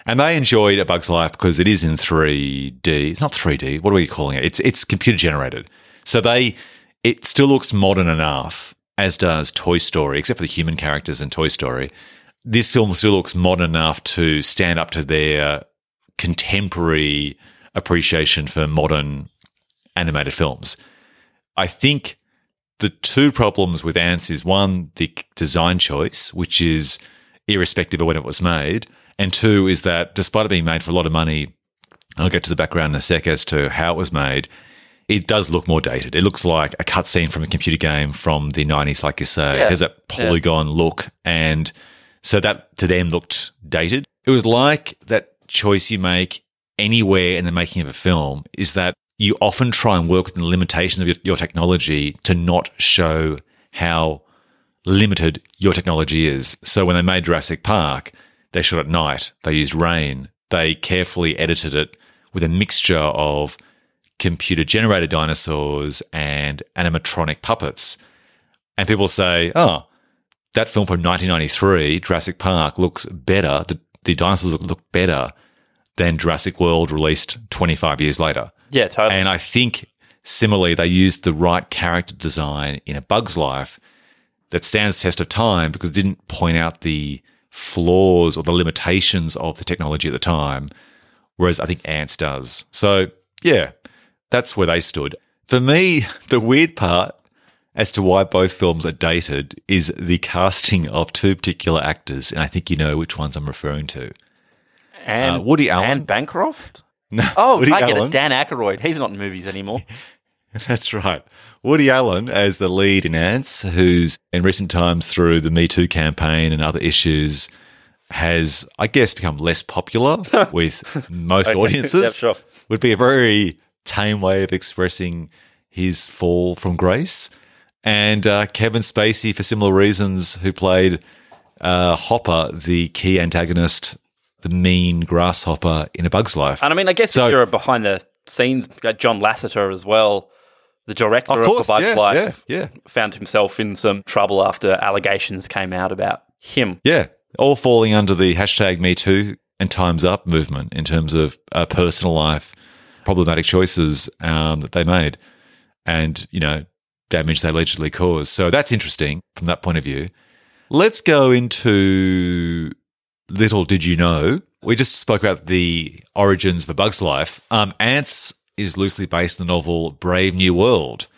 And they enjoyed A Bug's Life because it is in 3D. It's not 3D. What are we calling it? It's it's computer generated. So they it still looks modern enough, as does Toy Story, except for the human characters in Toy Story. This film still looks modern enough to stand up to their contemporary appreciation for modern animated films. I think the two problems with Antz is one, the design choice, which is irrespective of when it was made, and two is that despite it being made for a lot of money, I'll get to the background in a sec as to how it was made. It does look more dated. It looks like a cutscene from a computer game from the 90s, like you say. Yeah. It has that polygon look. And so that to them looked dated. It was like that choice you make anywhere in the making of a film is that you often try and work within the limitations of your, your technology to not show how limited your technology is. So when they made Jurassic Park, they shot at night, they used rain, they carefully edited it with a mixture of computer generated dinosaurs and animatronic puppets. And people say, oh, that film from 1993, Jurassic Park, looks better. The, the dinosaurs look, look better than Jurassic World released 25 years later. Yeah, totally. And I think similarly, they used the right character design in A Bug's Life that stands test of time because it didn't point out the flaws or the limitations of the technology at the time, whereas I think Antz does. So, yeah, that's where they stood. For me, the weird part as to why both films are dated is the casting of two particular actors, and I think you know which ones I'm referring to. and uh, Woody Allen. and Bancroft. No, Oh, Woody I get Allen. it. Dan Aykroyd. He's not in movies anymore. That's right. Woody Allen as the lead in Antz, who's in recent times through the Me Too campaign and other issues has, I guess, become less popular with most audiences. Yep, sure. Would be a very tame way of expressing his fall from grace. And uh, Kevin Spacey, for similar reasons, who played uh, Hopper, the key antagonist, the mean grasshopper in A Bug's Life. And I mean, I guess So- if you're behind the scenes, got John Lasseter as well, the director Of of, course, The Bug's yeah, Life, yeah, yeah. found himself in some trouble after allegations came out about him. Yeah, all falling under the hashtag Me Too and Times Up movement in terms of uh, personal life problematic choices um, that they made and, you know, damage they allegedly caused. So that's interesting from that point of view. Let's go into little did you know. We just spoke about the origins of A Bug's Life. Um, Antz is loosely based on the novel Brave New World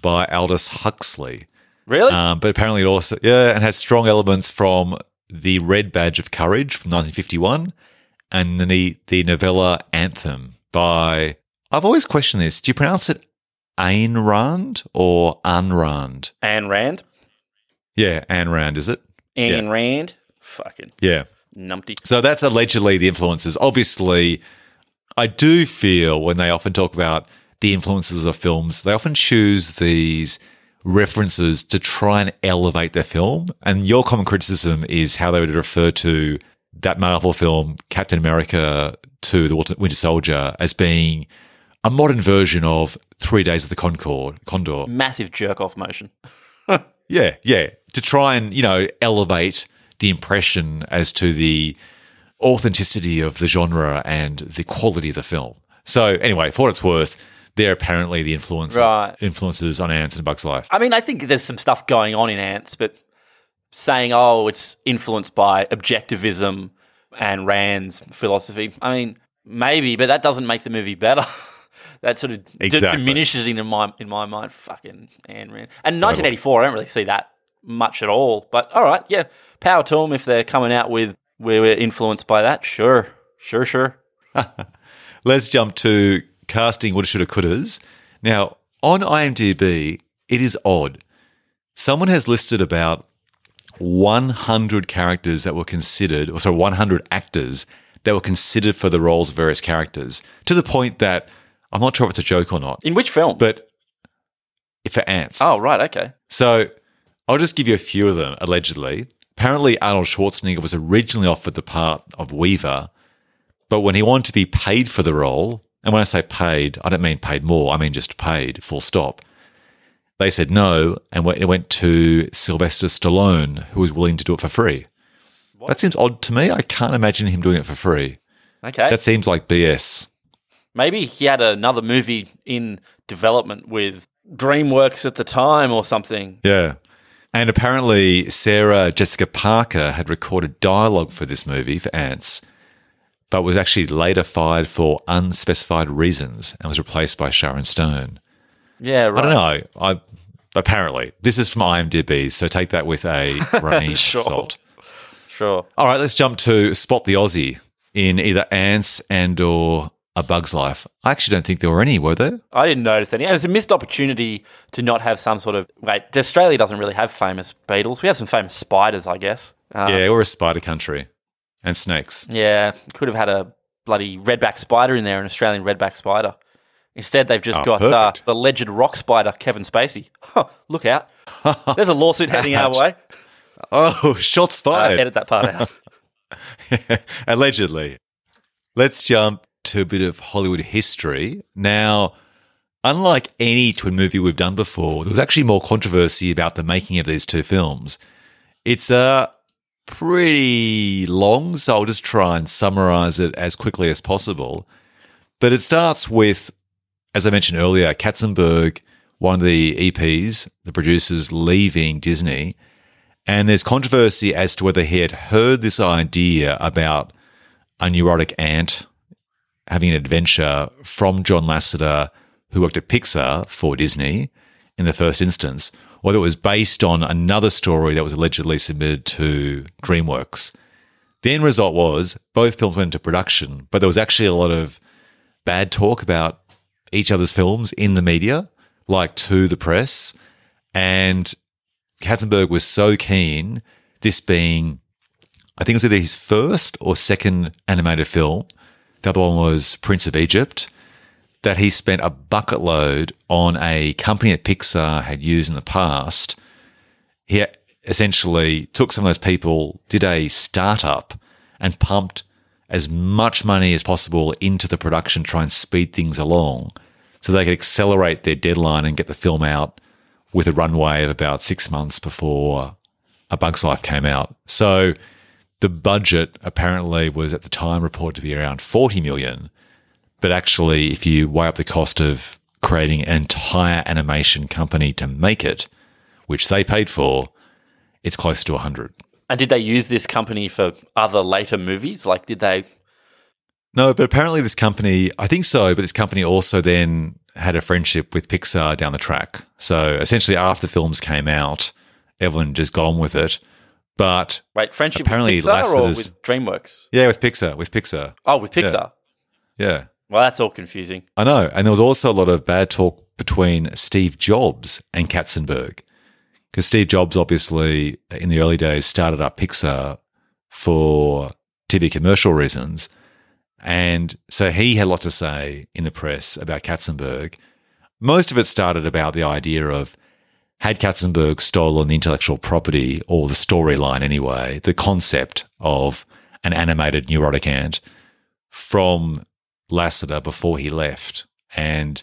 by Aldous Huxley. Really? Um, but apparently it also, yeah, and has strong elements from The Red Badge of Courage from 1951 and the, the novella Anthem by, I've always questioned this. Do you pronounce it Ayn Rand or Ayn Rand? Yeah, Ayn Rand, is it? Anne Yeah. Rand. Fucking Yeah. numpty. So that's allegedly the influences. Obviously, I do feel when they often talk about the influences of films, they often choose these references to try and elevate their film. And your common criticism is how they would refer to that Marvel film, Captain America to the Winter Soldier, as being a modern version of Three Days of the Concord, Condor. Massive jerk off motion. Yeah, yeah. To try and, you know, elevate the impression as to the authenticity of the genre and the quality of the film. So anyway, for what it's worth, they're apparently the influence Right. influences on Antz and Bugs Life. I mean, I think there's some stuff going on in Antz, but saying, oh, it's influenced by objectivism and Rand's philosophy, I mean, maybe, but that doesn't make the movie better. that sort of Exactly. diminishes in my in my mind. Fucking Anne Rand. And 1984, I don't really see that much at all. But all right, yeah, power to them if they're coming out with where we're influenced by that. Sure, sure, sure. Let's jump to casting woulda, shoulda, couldas. Now, on IMDb, it is odd. Someone has listed about 100 characters that were considered, or sorry, 100 actors that were considered for the roles of various characters, to the point that I'm not sure if it's a joke or not, In which film? but for Antz. oh, right, okay. So I'll just give you a few of them, allegedly. Apparently, Arnold Schwarzenegger was originally offered the part of Weaver, but when he wanted to be paid for the role, and when I say paid, I don't mean paid more, I mean just paid, full stop. They said no, and it went to Sylvester Stallone, who was willing to do it for free. That seems odd to me. I can't imagine him doing it for free. Okay. That seems like BS. Maybe he had another movie in development with DreamWorks at the time or something. Yeah. And apparently, Sarah Jessica Parker had recorded dialogue for this movie for Antz, but was actually later fired for unspecified reasons and was replaced by Sharon Stone. Yeah, right. I don't know. I apparently this is from IMDb, so take that with a grain Sure. of salt. Sure. All right, let's jump to Spot the Aussie in either Antz and or A Bug's Life. I actually don't think there were any, were there? I didn't notice any. And it's a missed opportunity to not have some sort of. Wait, Australia doesn't really have famous beetles. We have some famous spiders, I guess. Uh, yeah, we're a spider country and snakes. Yeah. Could have had a bloody redback spider in there, an Australian redback spider. Instead, they've just Oh, got uh, the alleged rock spider, Kevin Spacey. Huh, look out. There's a lawsuit heading our way. Oh, shots Uh, fired! edit that part out. Allegedly. Let's jump to a bit of Hollywood history. Now, unlike any twin movie we've done before, there was actually more controversy about the making of these two films. It's uh, pretty long, so I'll just try and summarize it as quickly as possible. But it starts with, as I mentioned earlier, Katzenberg, one of the EPs, the producers, leaving Disney. And there's controversy as to whether he had heard this idea about a neurotic ant having an adventure from John Lasseter, who worked at Pixar for Disney in the first instance, or whether it was based on another story that was allegedly submitted to DreamWorks. The end result was both films went into production, but there was actually a lot of bad talk about each other's films in the media, like to the press. And Katzenberg was so keen, this being, I think it was either his first or second animated film. The other one was Prince of Egypt, that he spent a bucket load on a company that Pixar had used in the past. He essentially took some of those people, did a startup, and pumped as much money as possible into the production, try and speed things along so they could accelerate their deadline and get the film out with a runway of about six months before A Bug's Life came out. So the budget apparently was at the time reported to be around 40 million, But actually, if you weigh up the cost of creating an entire animation company to make it, which they paid for, it's close to 100. And did they use this company for other later movies? Like, did they? No, but apparently this company, I think so, but this company also then had a friendship with Pixar down the track. So essentially, after the films came out, Evelyn just got on with it. But Wait, friendship Apparently with Pixar or Lasseter's- with DreamWorks? yeah, with Pixar, with Pixar. Oh, with Pixar. Yeah. Well, that's all confusing. I know. And there was also a lot of bad talk between Steve Jobs and Katzenberg. Because Steve Jobs, obviously, in the early days, started up Pixar for TV commercial reasons. And so he had a lot to say in the press about Katzenberg. Most of it started about the idea of had Katzenberg stolen the intellectual property or the storyline anyway, the concept of an animated neurotic ant from Lasseter before he left. And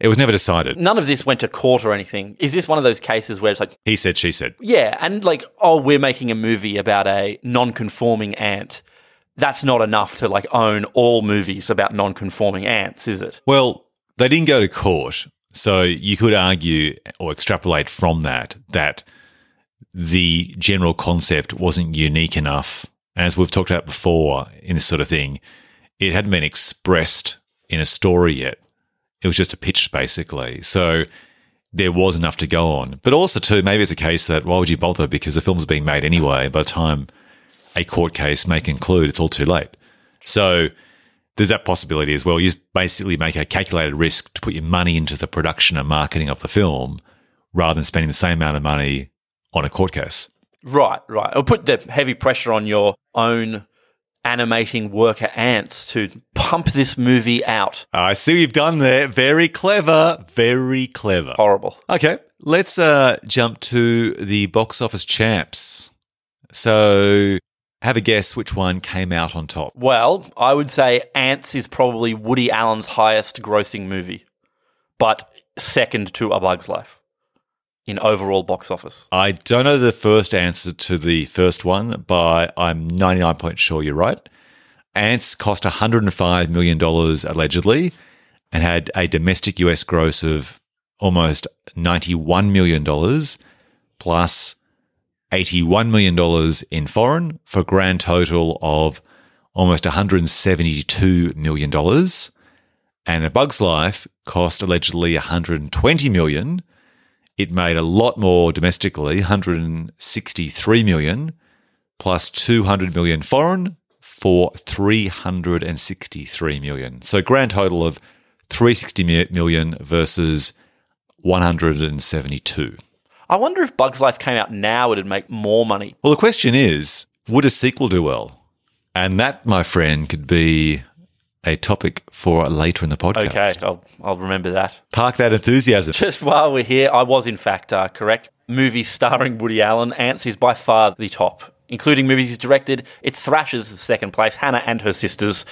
it was never decided. None of this went to court or anything. Is this one of those cases where it's like, He said, she said. yeah, and like, oh, we're making a movie about a non-conforming ant. That's not enough to like own all movies about non-conforming ants, is it? Well, they didn't go to court. So you could argue or extrapolate from that that the general concept wasn't unique enough. As we've talked about before in this sort of thing, it hadn't been expressed in a story yet. It was just a pitch, basically. So there was enough to go on. But also, too, maybe it's a case that why would you bother? Because the film's being made anyway. By the time a court case may conclude, it's all too late. So there's that possibility as well. You basically make a calculated risk to put your money into the production and marketing of the film rather than spending the same amount of money on a court case. Right, right. It'll put the heavy pressure on your own animating worker ants to pump this movie out. I see what you've done there. Very clever. Very clever. Horrible. Okay, let's uh, jump to the box office champs. So, have a guess which one came out on top. Well, I would say Antz is probably Woody Allen's highest grossing movie, but second to A Bug's Life in overall box office. I don't know the first answer to the first one, but I'm 99% sure you're right. Antz cost $105 million allegedly and had a domestic US gross of almost $91 million plus $81 million in foreign for a grand total of almost $172 million. And A Bug's Life cost allegedly $120 million. It made a lot more domestically, 163 million plus 200 million foreign for 363 million. So grand total of 360 mi- million versus 172. I wonder if Bug's Life came out now, it'd make more money. Well, the question is, would a sequel do well? And that, my friend, could be a topic for later in the podcast. Okay, I'll, I'll remember that. Park that enthusiasm. Just while we're here, I was in fact uh, correct. Movies starring Woody Allen, Antz is by far the top. Including movies he's directed, it thrashes the second place, Hannah and her sisters,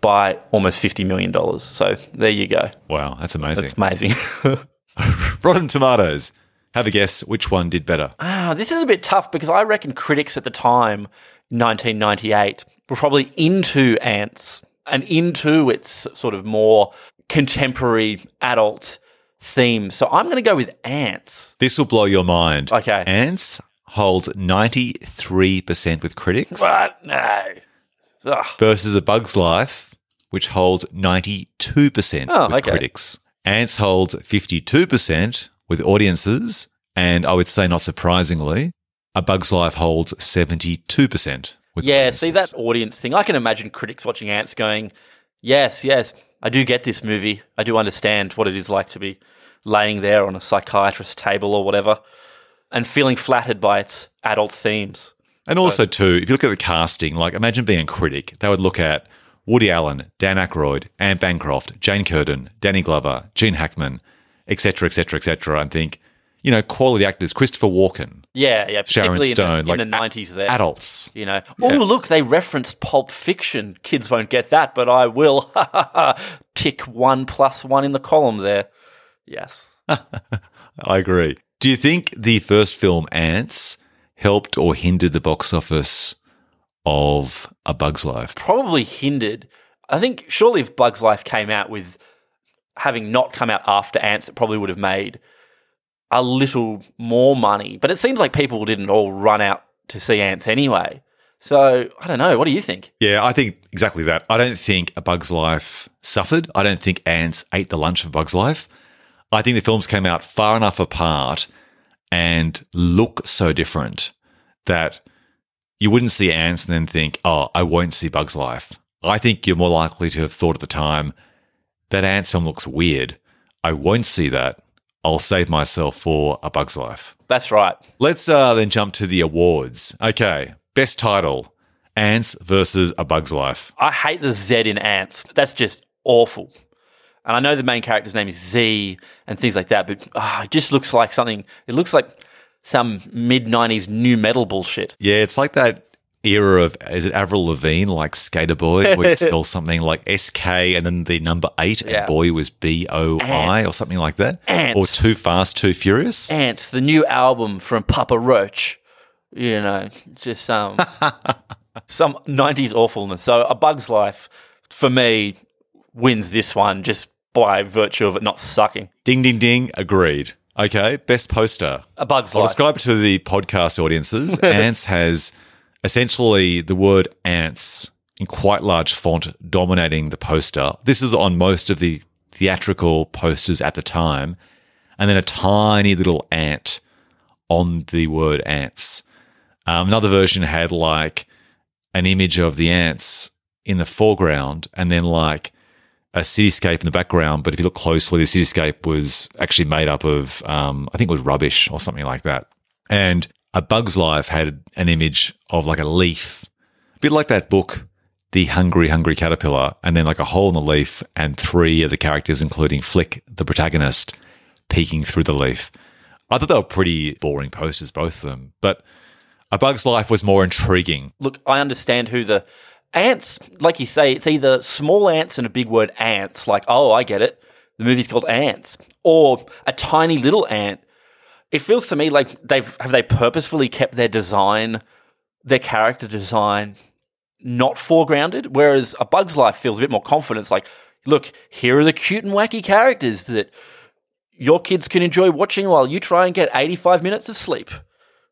by almost $50 million. So there you go. Wow, that's amazing. That's amazing. Rotten Tomatoes. Have a guess which one did better. Ah, this is a bit tough because I reckon critics at the time, 1998, were probably into Antz and into its sort of more contemporary adult theme. So I'm going to go with Antz. This will blow your mind. Okay. Antz holds 93% with critics But no. Ugh. versus A Bug's Life, which holds 92% Oh, with okay. critics. Antz holds 52% with audiences, and I would say, not surprisingly, A Bug's Life holds 72% with Yeah, audiences. see that audience thing. I can imagine critics watching Antz going, "Yes, yes, I do get this movie. I do understand what it is like to be laying there on a psychiatrist's table or whatever, and feeling flattered by its adult themes." And also, too, if you look at the casting, like imagine being a critic, they would look at Woody Allen, Dan Aykroyd, Anne Bancroft, Jane Curtin, Danny Glover, Gene Hackman, etc., etc., etc., and think, you know, quality actors, Christopher Walken, Yeah, yeah, Sharon Stone, in the, like in the 90s there. adults. You know, oh look, they referenced Pulp Fiction. Kids won't get that, but I will. Tick one plus one in the column there. Yes. I agree. Do you think the first film, Antz, helped or hindered the box office of A Bug's Life? probably hindered. I think surely if Bugs Life came out with having not come out after Antz, it probably would have made a little more money. But it seems like people didn't all run out to see Antz anyway. So I don't know. What do you think? Yeah, I think exactly that. I don't think A Bug's Life suffered. I don't think Antz ate the lunch of Bug's Life. I think the films came out far enough apart and look so different that you wouldn't see Antz and then think, oh, I won't see Bug's Life. I think you're more likely to have thought at the time, that Antz film looks weird. I won't see that. I'll save myself for A Bug's Life. That's right. Let's uh, then jump to the awards. Okay, best title Antz versus A Bug's Life. I hate the Z in Antz. That's just awful. And I know the main character's name is Z and things like that, but ah, it just looks like something. It looks like some mid 90s new metal bullshit. Yeah, it's like that era of is it Avril Lavigne like Skater Boy where it spells something like SK and then the number eight Yeah. and boy was B O I or something like that. Antz. Or Too Fast, Too Furious. Antz, the new album from Papa Roach. You know, just um, some some 90s awfulness. So A Bug's Life, for me, wins this one just by virtue of it not sucking. Ding ding ding, agreed. Okay, best poster. A Bug's I'll Life. describe it to the podcast audiences. Antz has essentially the word ants in quite large font dominating the poster. This is on most of the theatrical posters at the time. And then a tiny little ant on the word ants. Um, another version had like an image of the ants in the foreground and then like a cityscape in the background. But if you look closely, the cityscape was actually made up of, um, I think it was rubbish or something like that. And A Bug's Life had an image of like a leaf, a bit like that book, The Hungry, Hungry Caterpillar, and then like a hole in the leaf and three of the characters, including Flick, the protagonist, peeking through the leaf. I thought they were pretty boring posters, both of them. But A Bug's Life was more intriguing. Look, I understand who the ants, like you say, it's either small ants and a big word ants, like, oh, I get it. The movie's called Antz, or a tiny little ant. It feels to me like they've have they purposefully kept their design, their character design, not foregrounded. Whereas A Bug's Life feels a bit more confident. It's like, look, here are the cute and wacky characters that your kids can enjoy watching while you try and get eighty-five minutes of sleep.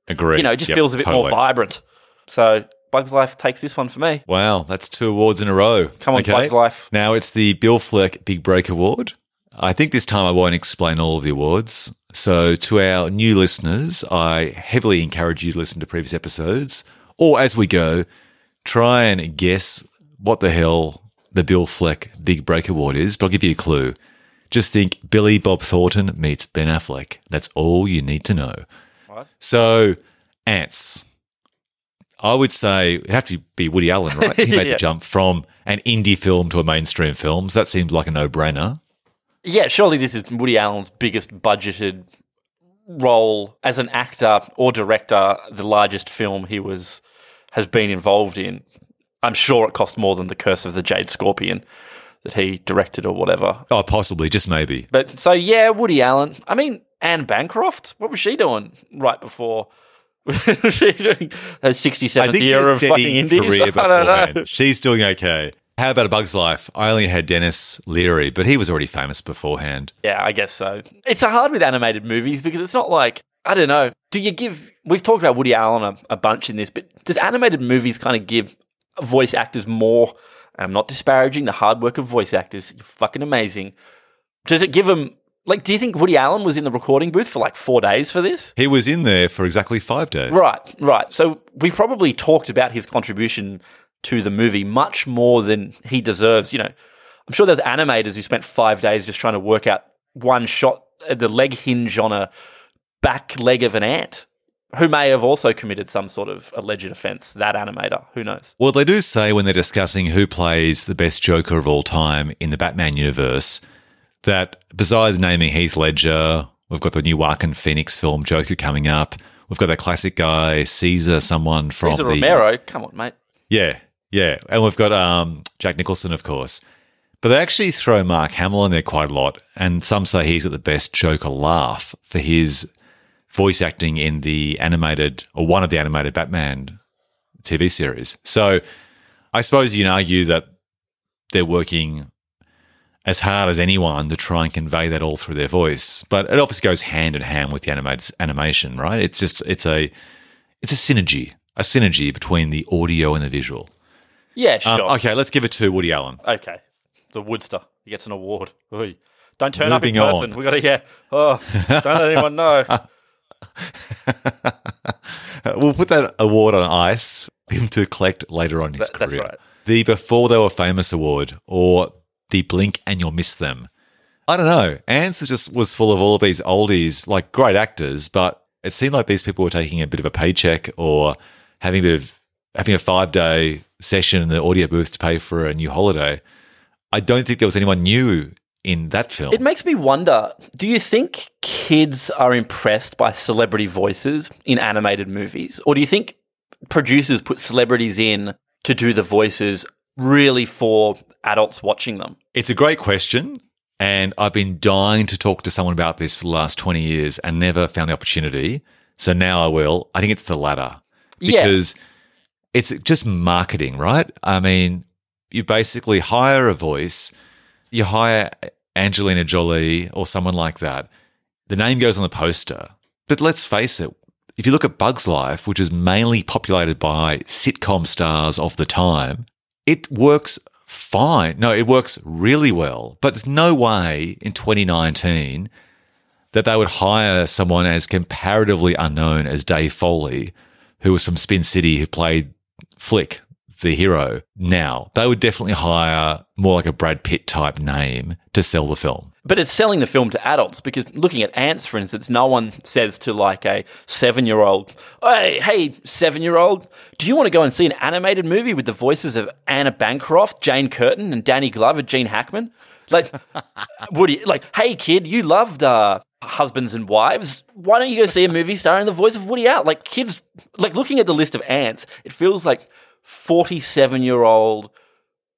Agreed. You know, it just Yep, feels a bit totally. more vibrant. So Bug's Life takes this one for me. Wow, that's two awards in a row. Come on, Bug's Life. Now it's the Bill Fleck Big Break Award. I think this time I won't explain all of the awards. So, to our new listeners, I heavily encourage you to listen to previous episodes, or as we go, try and guess what the hell the Bill Fleck Big Break Award is. But I'll give you a clue. Just think Billy Bob Thornton meets Ben Affleck. That's all you need to know. What? So, Antz. I would say it'd have to be Woody Allen, right? He made Yeah. the jump from an indie film to a mainstream film. So that seems like a no brainer. Yeah, surely this is Woody Allen's biggest budgeted role as an actor or director, the largest film he was has been involved in. I'm sure it cost more than The Curse of the Jade Scorpion that he directed or whatever. Oh, possibly, just maybe. But so yeah, Woody Allen. I mean, Anne Bancroft. What was she doing right before? was she doing her 67th year of fucking indies? career I don't know. She's doing okay. How about A Bug's Life? I only had Denis Leary, but he was already famous beforehand. Yeah, I guess so. It's hard with animated movies because it's not like I don't know. Do you give? We've talked about Woody Allen a, a bunch in this, but does animated movies kind of give voice actors more? And I'm not disparaging the hard work of voice actors. You're fucking amazing. Does it give them? Like, do you think Woody Allen was in the recording booth for like four days for this? He was in there for exactly five days. Right, right. So we've probably talked about his contribution to the movie much more than he deserves. You know, I'm sure there's animators who spent five days just trying to work out one shot, uh, the leg hinge on a back leg of an ant, who may have also committed some sort of alleged offense. That animator, who knows? Well, they do say when they're discussing who plays the best Joker of all time in the Batman universe that besides naming Heath Ledger, we've got the new Joaquin Phoenix film Joker coming up. We've got that classic guy Caesar, someone from Cesar the Romero, come on, mate. yeah, yeah, and we've got um, Jack Nicholson, of course. But they actually throw Mark Hamill in there quite a lot, and some say he's got the best Joker laugh for his voice acting in the animated or one of the animated Batman TV series. So I suppose you can argue that they're working as hard as anyone to try and convey that all through their voice. But it obviously goes hand in hand with the animated animation, right? It's just it's a it's a synergy, a synergy between the audio and the visual. Yeah, Um, sure. okay, let's give it to Woody Allen. Okay. The Woodster. He gets an award. Oy. Don't turn up in Moving person. on. We got to, yeah. Oh, don't let anyone know. we'll put that award on ice for him to collect later on in his That- that's career. right. The Before They Were Famous award or the Blink and You'll Miss Them. I don't know. Antz just was full of all of these oldies, like great actors, but it seemed like these people were taking a bit of a paycheck or having a bit of having a five day session in the audio booth to pay for a new holiday. I don't think there was anyone new in that film. It makes me wonder do you think kids are impressed by celebrity voices in animated movies? Or do you think producers put celebrities in to do the voices really for adults watching them? It's a great question. And I've been dying to talk to someone about this for the last 20 years and never found the opportunity. So now I will. I think it's the latter Yeah. It's just marketing, right? I mean, you basically hire a voice, you hire Angelina Jolie or someone like that. The name goes on the poster. But let's face it, if you look at Bugs Life, which is mainly populated by sitcom stars of the time, it works fine. No, it works really well. But there's no way in 2019 that they would hire someone as comparatively unknown as Dave Foley, who was from Spin City, who played Flick, the hero. Now, they would definitely hire more like a Brad Pitt type name to sell the film. But it's selling the film to adults because looking at Antz, for instance, no one says to like a seven year old, Hey, hey, seven year old, do you want to go and see an animated movie with the voices of Anna Bancroft, Jane Curtin, and Danny Glover, Gene Hackman? Like, Woody, like, hey kid, you loved uh, Husbands and Wives. Why don't you go see a movie starring the voice of Woody Allen? Like, kids, like looking at the list of Antz, it feels like 47 year old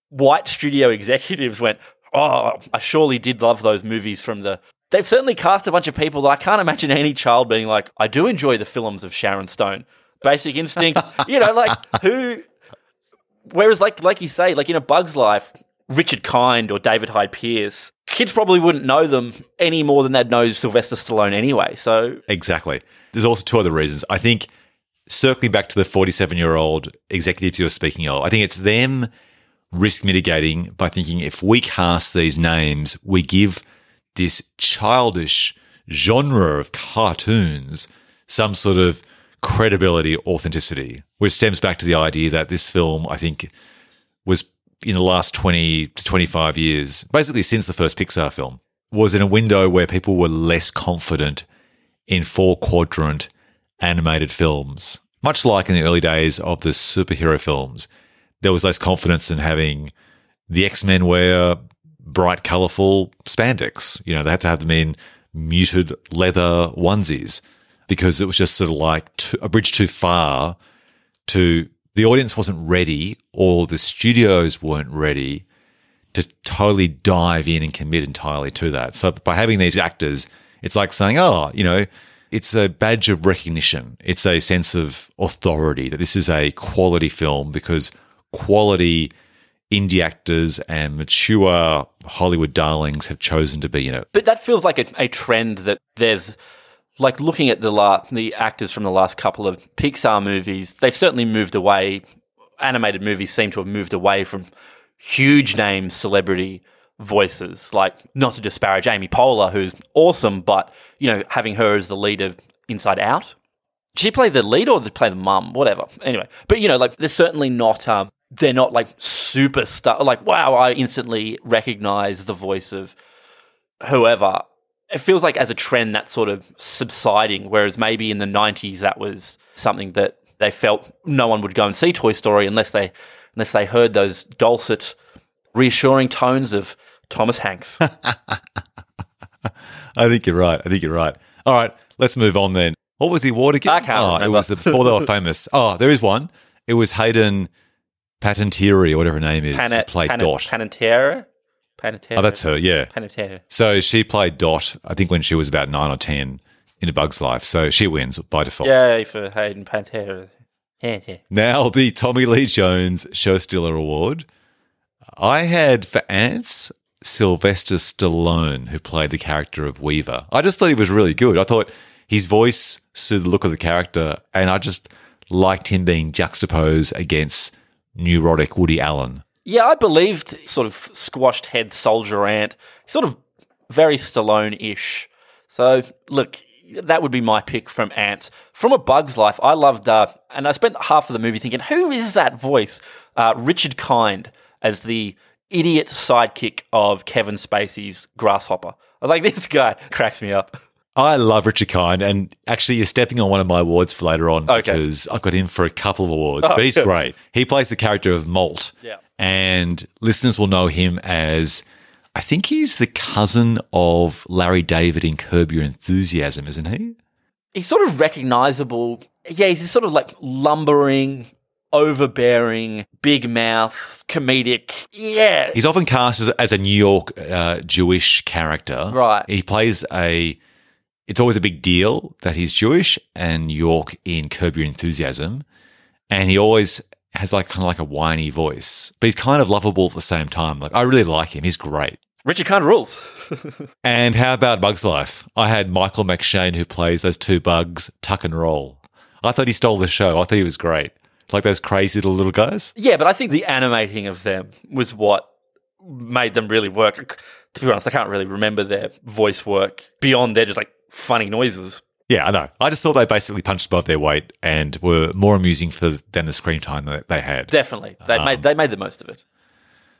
white studio executives went, Oh, I surely did love those movies from the. They've certainly cast a bunch of people that I can't imagine any child being like, I do enjoy the films of Sharon Stone. Basic Instinct, you know, like who. Whereas, like, like you say, like in a Bug's Life, Richard Kind or David Hyde Pierce, kids probably wouldn't know them any more than they'd know Sylvester Stallone anyway. So, Exactly. There's also two other reasons. I think circling back to the 47 year old executives you were speaking of, I think it's them risk mitigating by thinking if we cast these names, we give this childish genre of cartoons some sort of credibility, authenticity, which stems back to the idea that this film, I think, was in the last 20 to 25 years, basically since the first Pixar film, was in a window where people were less confident in four quadrant animated films. Much like in the early days of the superhero films, there was less confidence in having the X Men wear bright, colorful spandex. You know, they had to have them in muted leather onesies because it was just sort of like a bridge too far to the audience wasn't ready or the studios weren't ready to totally dive in and commit entirely to that. So by having these actors, it's like saying, oh, you know, it's a badge of recognition. It's a sense of authority that this is a quality film because quality indie actors and mature Hollywood darlings have chosen to be in it. but that feels like a, a trend that there's like looking at the la- the actors from the last couple of Pixar movies, they've certainly moved away. Animated movies seem to have moved away from huge name celebrity voices. Like not to disparage Amy Poehler, who's awesome, but you know having her as the lead of Inside Out. She play the lead or did play the mum? Whatever. Anyway, but you know, like they're certainly not. Um, they're not like superstar. Like wow, I instantly recognize the voice of whoever. It feels like as a trend that's sort of subsiding, whereas maybe in the '90s that was something that they felt no one would go and see Toy Story unless they unless they heard those dulcet, reassuring tones of Thomas Hanks. I think you're right. I think you're right. All right, let's move on then. What was the award again? I can't oh, remember. it was the before they were famous. Oh, there is one. It was Hayden Patentieri or whatever her name is. Pana- played Pana- Dot. Panettiere? Panettiere? oh, that's her. Yeah. Panettiere. So she played Dot. I think when she was about nine or ten in A Bug's Life. So she wins by default. Yay for Hayden Panettiere. Now the Tommy Lee Jones Show Stealer Award. I had for Antz Sylvester Stallone, who played the character of Weaver. I just thought he was really good. I thought his voice suited the look of the character, and I just liked him being juxtaposed against neurotic Woody Allen. Yeah, I believed sort of squashed head soldier ant, sort of very Stallone ish. So, look, that would be my pick from Antz. From A Bug's Life, I loved, uh, and I spent half of the movie thinking, who is that voice? Uh, Richard Kind as the idiot sidekick of Kevin Spacey's Grasshopper. I was like, this guy cracks me up. I love Richard Kind, and actually, you're stepping on one of my awards for later on Okay. because I've got him for a couple of awards. Oh, but he's good. great. He plays the character of Molt, Yeah. And listeners will know him as I think he's the cousin of Larry David in Curb Your Enthusiasm, isn't he? He's sort of recognizable. Yeah, he's this sort of like lumbering, overbearing, big mouth, comedic. Yeah. He's often cast as, as a New York uh, Jewish character. Right. He plays a. It's always a big deal that he's Jewish and New York in Curb Your Enthusiasm, and he always has like kind of like a whiny voice, but he's kind of lovable at the same time. Like I really like him. He's great. Richard kind rules. And how about Bugs Life? I had Michael McShane who plays those two bugs, Tuck and Roll. I thought he stole the show. I thought he was great. Like those crazy little little guys. yeah, but I think the animating of them was what made them really work. To be honest, I can't really remember their voice work beyond their just like funny noises. Yeah, I know. I just thought they basically punched above their weight and were more amusing for than the screen time that they had. Definitely, they made um, they made the most of it.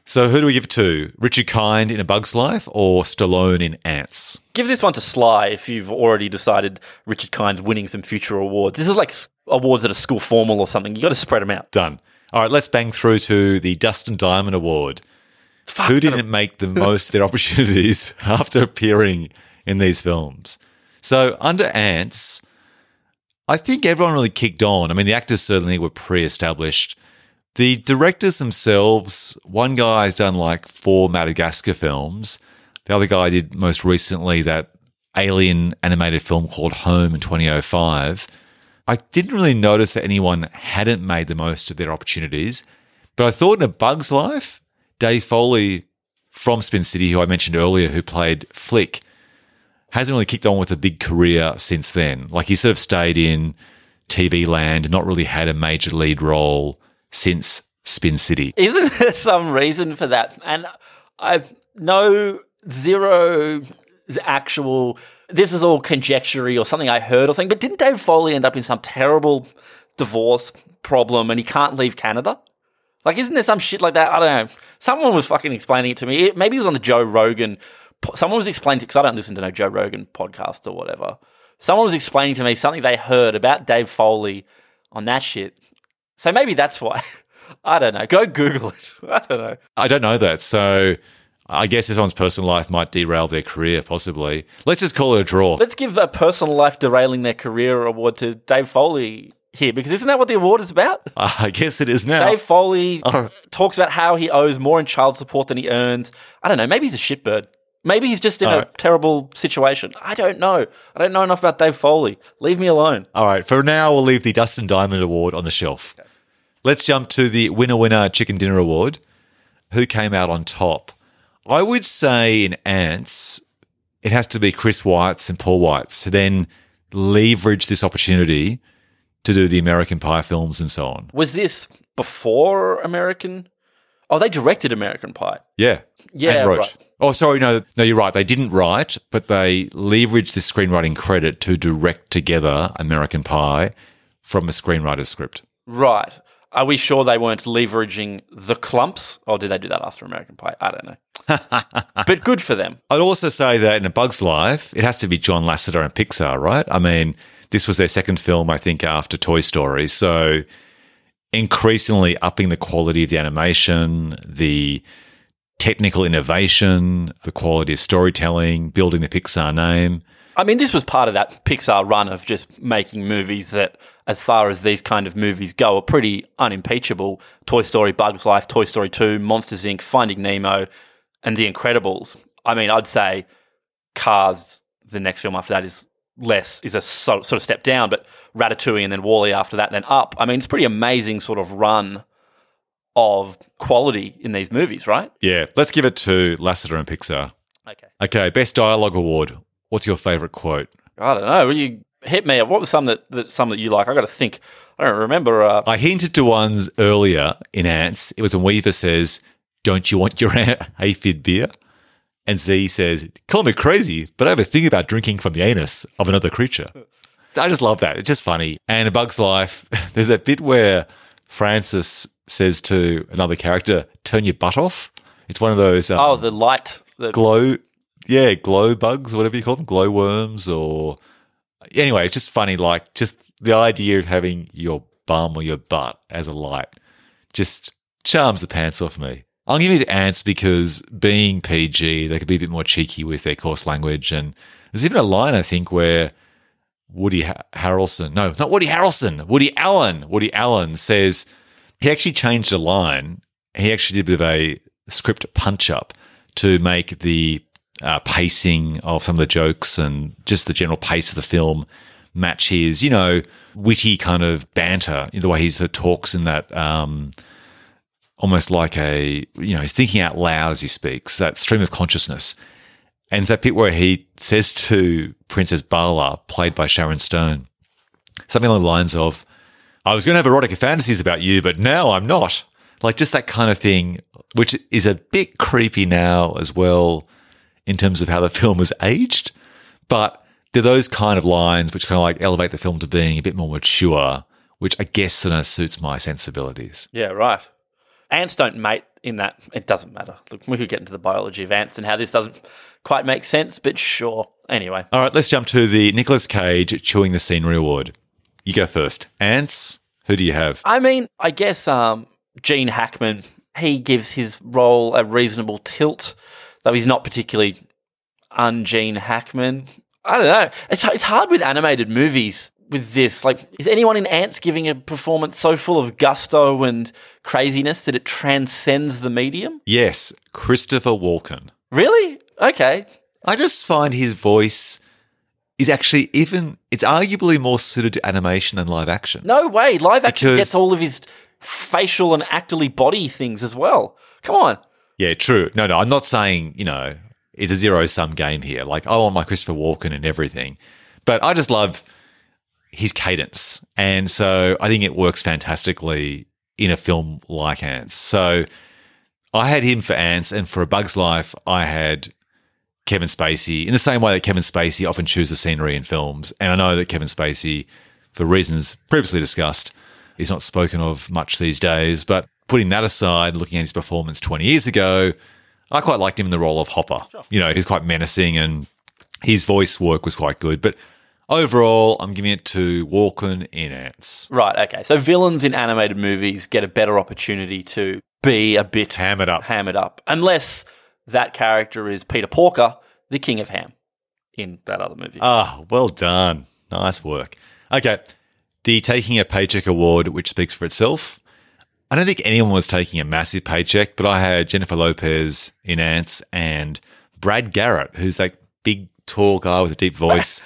So who do we give it to? Richard Kind in A Bug's Life or Stallone in Antz? Give this one to Sly if you've already decided Richard Kind's winning some future awards. This is like awards at a school formal or something. You got to spread them out. Done. All right, let's bang through to the Dustin Diamond Award. Fuck, Who didn't make the most of their opportunities after appearing in these films? So under Antz, I think everyone really kicked on. I mean, the actors certainly were pre-established. The directors themselves, one guy's done like four Madagascar films. The other guy did most recently that alien animated film called Home in 2005. I didn't really notice that anyone hadn't made the most of their opportunities, but I thought in A Bug's Life, Dave Foley from Spin City, who I mentioned earlier, who played Flick, hasn't really kicked on with a big career since then. Like he sort of stayed in TV land, not really had a major lead role since Spin City. Isn't there some reason for that? And I've no zero actual. This is all conjecture or something I heard or something. But didn't Dave Foley end up in some terrible divorce problem and he can't leave Canada? Like, isn't there some shit like that? I don't know. Someone was fucking explaining it to me. Maybe it was on the Joe Rogan. Someone was explaining because I don't listen to no Joe Rogan podcast or whatever. Someone was explaining to me something they heard about Dave Foley on that shit. So maybe that's why. I don't know. Go Google it. I don't know. I don't know that. So I guess this one's personal life might derail their career, possibly. Let's just call it a draw. Let's give a personal life derailing their career award to Dave Foley here because isn't that what the award is about? I guess it is now. Dave Foley talks about how he owes more in child support than he earns. I don't know. Maybe he's a shitbird. Maybe he's just in a Alright. terrible situation. I don't know. I don't know enough about Dave Foley. Leave me alone. All right, for now, we'll leave the Dustin Diamond Award on the shelf. Let's jump to the Winner Winner Chicken Dinner Award. Who came out on top? I would say in Antz, it has to be Chris Weitz and Paul Weitz, who then leverage this opportunity to do the American Pie films and so on. Was this before American? Oh, they directed American Pie. Yeah. Yeah, and wrote. right. Oh, sorry, no, no, you're right. They didn't write, but they leveraged the screenwriting credit to direct together American Pie from a screenwriter's script. Right. Are we sure they weren't leveraging the Klumps? Or did they do that after American Pie? I don't know. but good for them. I'd also say that in A Bug's Life, it has to be John Lasseter and Pixar, right? I mean, this was their second film, I think, after Toy Story. So increasingly upping the quality of the animation, the technical innovation, the quality of storytelling, building the Pixar name. I mean, this was part of that Pixar run of just making movies that, as far as these kind of movies go, are pretty unimpeachable. Toy Story, Bugs Life, Toy Story 2, Monsters Inc., Finding Nemo, and The Incredibles. I mean, I'd say Cars, the next film after that, is less, is a so, sort of step down, but Ratatouille and then WALL-E after that, then Up. I mean, it's pretty amazing sort of run of quality in these movies, right? Yeah, let's give it to Lasseter and Pixar. Okay. Okay, best dialogue award. What's your favorite quote? I don't know. Will you hit me? What was some that, that some that you like? I got to think. I don't remember. Uh, I hinted to ones earlier in Antz. It was when Weaver says, "Don't you want your aphid beer?" And Z says, "Call me crazy, but I have a thing about drinking from the anus of another creature." I just love that. It's just funny. And in Bug's Life, there's that bit where Francis says to another character, "Turn your butt off." It's one of those. Um, oh, the light. The, glow, yeah, glow bugs, whatever you call them, glow worms, or anyway, it's just funny. Like just the idea of having your bum or your butt as a light just charms the pants off me. I'll give it to Antz because being PG, they could be a bit more cheeky with their coarse language. And there's even a line I think where Woody ha- Harrelson, no, not Woody Harrelson, Woody Allen, Woody Allen says he actually changed a line. He actually did a bit of a script punch up to make the uh, pacing of some of the jokes and just the general pace of the film match his, you know, witty kind of banter, the way he sort of talks in that um, almost like a, you know, he's thinking out loud as he speaks, that stream of consciousness. And that bit where he says to Princess Bala, played by Sharon Stone, something along the lines of, I was going to have erotic fantasies about you, but now I'm not. Like just that kind of thing, which is a bit creepy now as well in terms of how the film has aged. But they're those kind of lines which kind of like elevate the film to being a bit more mature, which I guess sort of suits my sensibilities. Yeah, right. Ants don't mate in that. It doesn't matter. Look, we could get into the biology of ants and how this doesn't quite make sense, but sure. Anyway. All right, let's jump to the Nicolas Cage Chewing the Scenery Award. You go first. Antz, who do you have? I mean, I guess um, Gene Hackman, he gives his role a reasonable tilt, though he's not particularly un-Gene Hackman. I don't know. It's, it's hard with animated movies with this. Like, is anyone in Antz giving a performance so full of gusto and craziness that it transcends the medium? Yes, Christopher Walken. Really? Okay. I just find his voice is actually even, it's arguably more suited to animation than live action. No way. Live action Because- gets all of his facial and actorly body things as well. Come on. Yeah, true. No, no, I'm not saying, you know, it's a zero sum game here. Like, I want my Christopher Walken and everything. But I just love his cadence. And so I think it works fantastically in a film like Antz. So I had him for Antz, and for A Bug's Life, I had Kevin Spacey in the same way that Kevin Spacey often chooses the scenery in films. And I know that Kevin Spacey, for reasons previously discussed, is not spoken of much these days. But putting that aside, looking at his performance 20 years ago, I quite liked him in the role of Hopper. You know, he's quite menacing and his voice work was quite good. But overall, I'm giving it to Walken in Antz. Right. Okay. So villains in animated movies get a better opportunity to be a bit Ham it up. hammered up, unless that character is Peter Porker, the king of ham, in that other movie. Ah, well done. Nice work. Okay. The Taking a Paycheck Award, which speaks for itself. I don't think anyone was taking a massive paycheck, but I had Jennifer Lopez in Antz and Brad Garrett, who's that big, tall guy with a deep voice,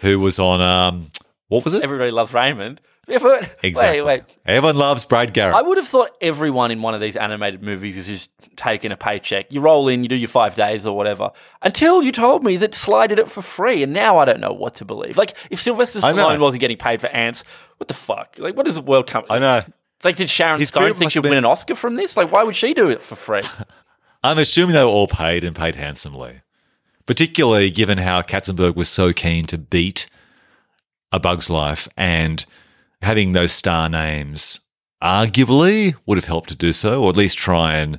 who was on, um, what was it? Everybody loves Raymond. But- Exactly. Wait, wait. Everyone loves Brad Garrett. I would have thought everyone in one of these animated movies is just taking a paycheck. You roll in, you do your five days or whatever. Until you told me that Sly did it for free, and now I don't know what to believe. Like, if Sylvester Stallone wasn't getting paid for ants, what the fuck? Like, what does the world come? I know. Like, did Sharon His Stone think she'll have win an Oscar from this? Like, why would she do it for free? I'm assuming they were all paid and paid handsomely, particularly given how Katzenberg was so keen to beat A Bug's Life and having those star names arguably would have helped to do so, or at least try and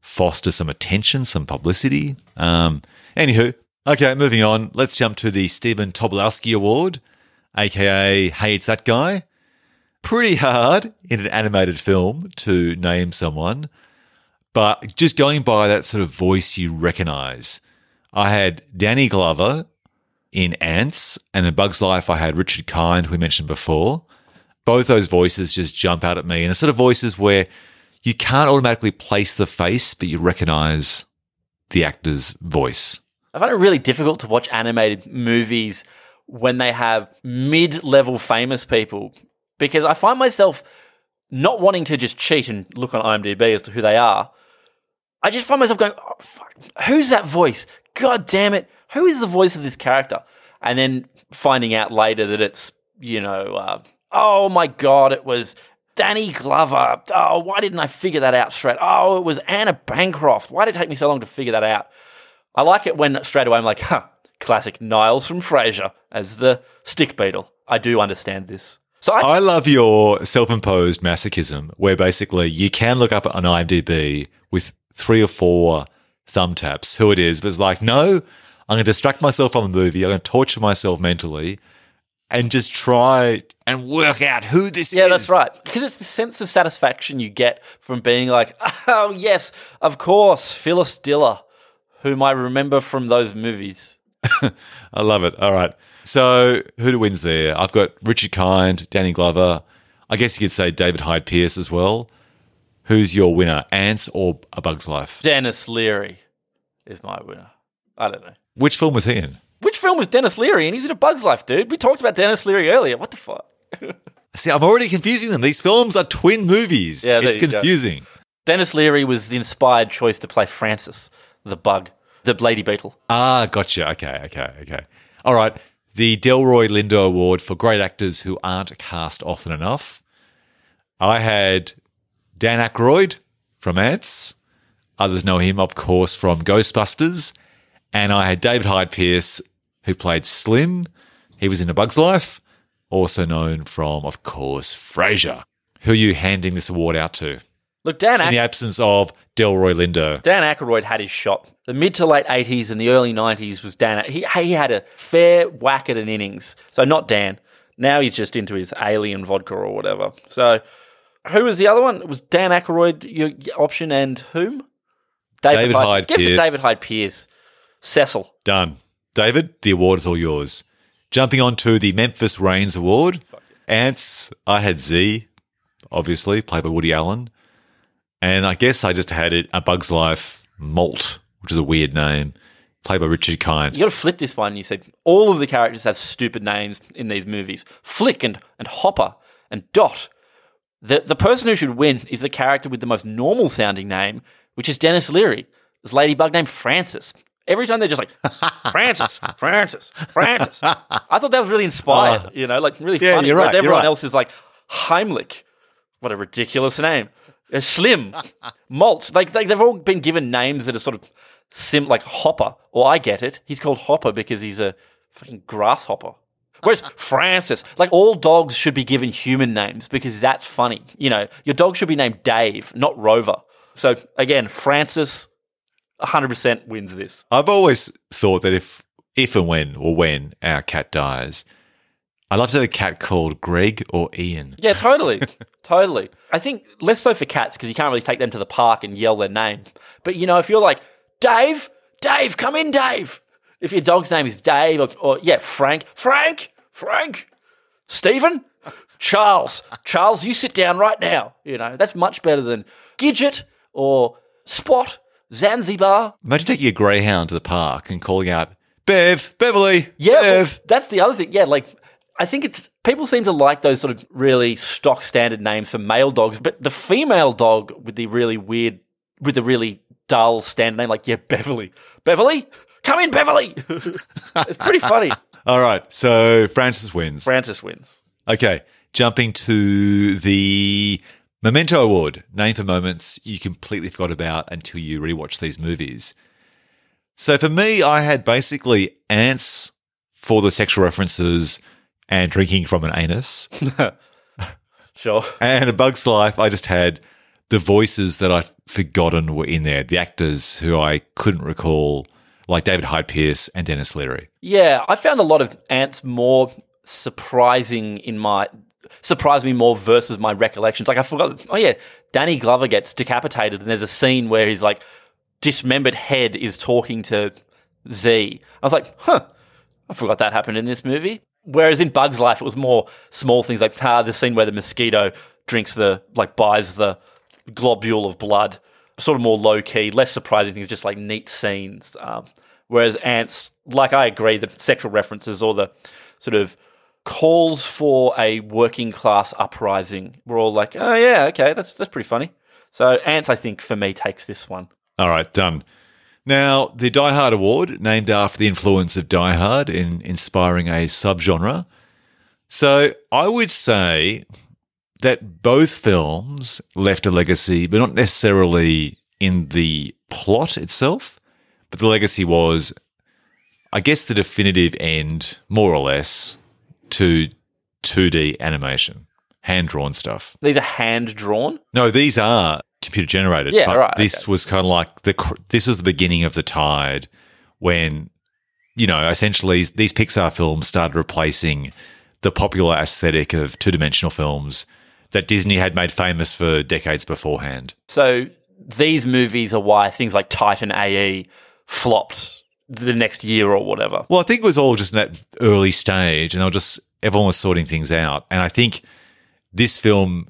foster some attention, some publicity. Um, anywho, okay, moving on. Let's jump to the Stephen Tobolowsky Award, aka Hey, It's That Guy. Pretty hard in an animated film to name someone. But just going by that sort of voice you recognize, I had Danny Glover in Antz, and in Bug's Life, I had Richard Kind, who we mentioned before. Both those voices just jump out at me, and the sort of voices where you can't automatically place the face, but you recognize the actor's voice. I find it really difficult to watch animated movies when they have mid level famous people because I find myself not wanting to just cheat and look on IMDb as to who they are, I just find myself going, oh, fuck, who's that voice? God damn it. Who is the voice of this character? And then finding out later that it's, you know, uh, oh my God, it was Danny Glover. Oh, why didn't I figure that out straight? Oh, it was Anna Bancroft. Why did it take me so long to figure that out? I like it when straight away I'm like, huh, classic Niles from Frasier as the stick beetle. I do understand this. So I, I love your self-imposed masochism, where basically you can look up on IMDb with three or four thumb taps who it is, but it's like, no, I'm going to distract myself from the movie. I'm going to torture myself mentally and just try and work out who this yeah, is. Yeah, that's right. Because it's the sense of satisfaction you get from being like, oh, yes, of course, Phyllis Diller, whom I remember from those movies. I love it. All right. So who wins there? I've got Richard Kind, Danny Glover. I guess you could say David Hyde Pierce as well. Who's your winner, Antz or A Bug's Life? Denis Leary is my winner. I don't know. Which film was he in? Which film was Denis Leary? And he's in A Bug's Life, dude. We talked about Denis Leary earlier. What the fuck? See, I'm already confusing them. These films are twin movies. Yeah, it's you go. confusing. Denis Leary was the inspired choice to play Francis, the bug, the lady beetle. Ah, gotcha. Okay, okay, okay. All right. The Delroy Lindo Award for great actors who aren't cast often enough. I had Dan Aykroyd from Antz. Others know him, of course, from Ghostbusters. And I had David Hyde Pierce, who played Slim. He was in A Bug's Life, also known from, of course, Frasier. Who are you handing this award out to? Look, Dan, In the absence of Delroy Lindo. Dan Aykroyd had his shot. The mid to late 80s and the early 90s was Dan. He, he had a fair whack at an innings. So not Dan. Now he's just into his alien vodka or whatever. So who was the other one? It was Dan Aykroyd, your option, and whom? David Hyde Give it to Pierce. David Hyde Pierce. Cecil. Done. David, the award is all yours. Jumping on to the Memphis Raines Award. Antz, I had Z, obviously, played by Woody Allen. And I guess I just had it A Bug's Life Molt, which is a weird name, played by Richard Kind. You got to flip this one. You said all of the characters have stupid names in these movies. Flick and, and Hopper and Dot. The the person who should win is the character with the most normal sounding name, which is Denis Leary. This ladybug named Francis. Every time they're just like Francis, Francis, Francis. I thought that was really inspired. you know, like really Yeah, funny. you're right, you're Everyone right. else is like Heimlich. What a ridiculous name. Uh, Slim, Molt. Like they, they've all been given names that are sort of sim like Hopper. Or I get it. He's called Hopper because he's a fucking grasshopper. Whereas Francis, like all dogs should be given human names because that's funny. You know, your dog should be named Dave, not Rover. So again, Francis, 100% wins this. I've always thought that if, if and when, or when our cat dies, I'd love to have a cat called Greg or Ian. Yeah, totally. totally. I think less so for cats because you can't really take them to the park and yell their name. But you know, if you're like, Dave, Dave, come in, Dave. If your dog's name is Dave or, or yeah, Frank, Frank, Frank, Stephen, Charles, Charles, you sit down right now. You know, that's much better than Gidget or Spot, Zanzibar. Imagine taking a greyhound to the park and calling out, Bev, Beverly, Yeah, well, Bev. that's the other thing. Yeah, like I think it's people seem to like those sort of really stock standard names for male dogs, but the female dog with the really weird, with the really dull standard name, like yeah, Beverly, Beverly, come in, Beverly. it's pretty funny. All right, so Francis wins. Francis wins. Okay, jumping to the Memento Award, name for moments you completely forgot about until you rewatch these movies. So for me, I had basically ants for the sexual references and drinking from an anus. Sure. And A Bug's Life, I just had the voices that I'd forgotten were in there, the actors who I couldn't recall, like David Hyde Pierce and Denis Leary. Yeah, I found a lot of ants more surprising in my surprised me more versus my recollections. Like I forgot. Oh yeah, Danny Glover gets decapitated, and there's a scene where he's like dismembered head is talking to Z. I was like, huh, I forgot that happened in this movie. Whereas in Bug's Life, it was more small things like ah, the scene where the mosquito drinks the like buys the globule of blood, sort of more low key, less surprising things, just like neat scenes. Um, whereas ants, like I agree, the sexual references or the sort of calls for a working class uprising. We're all like, oh yeah, okay, that's that's pretty funny. So Antz, I think for me takes this one. All right, done. Now, the Die Hard Award, named after the influence of Die Hard in inspiring a subgenre. So I would say that both films left a legacy, but not necessarily in the plot itself, but the legacy was, I guess, the definitive end, more or less, to 2D animation, hand drawn stuff. These are hand drawn. No, these are computer generated. Yeah, right, This okay. was kind of like the this was the beginning of the tide when you know essentially these Pixar films started replacing the popular aesthetic of two dimensional films that Disney had made famous for decades beforehand. So these movies are why things like Titan AE flopped the next year or whatever. Well, I think it was all just in that early stage, and they were just everyone was sorting things out. And I think this film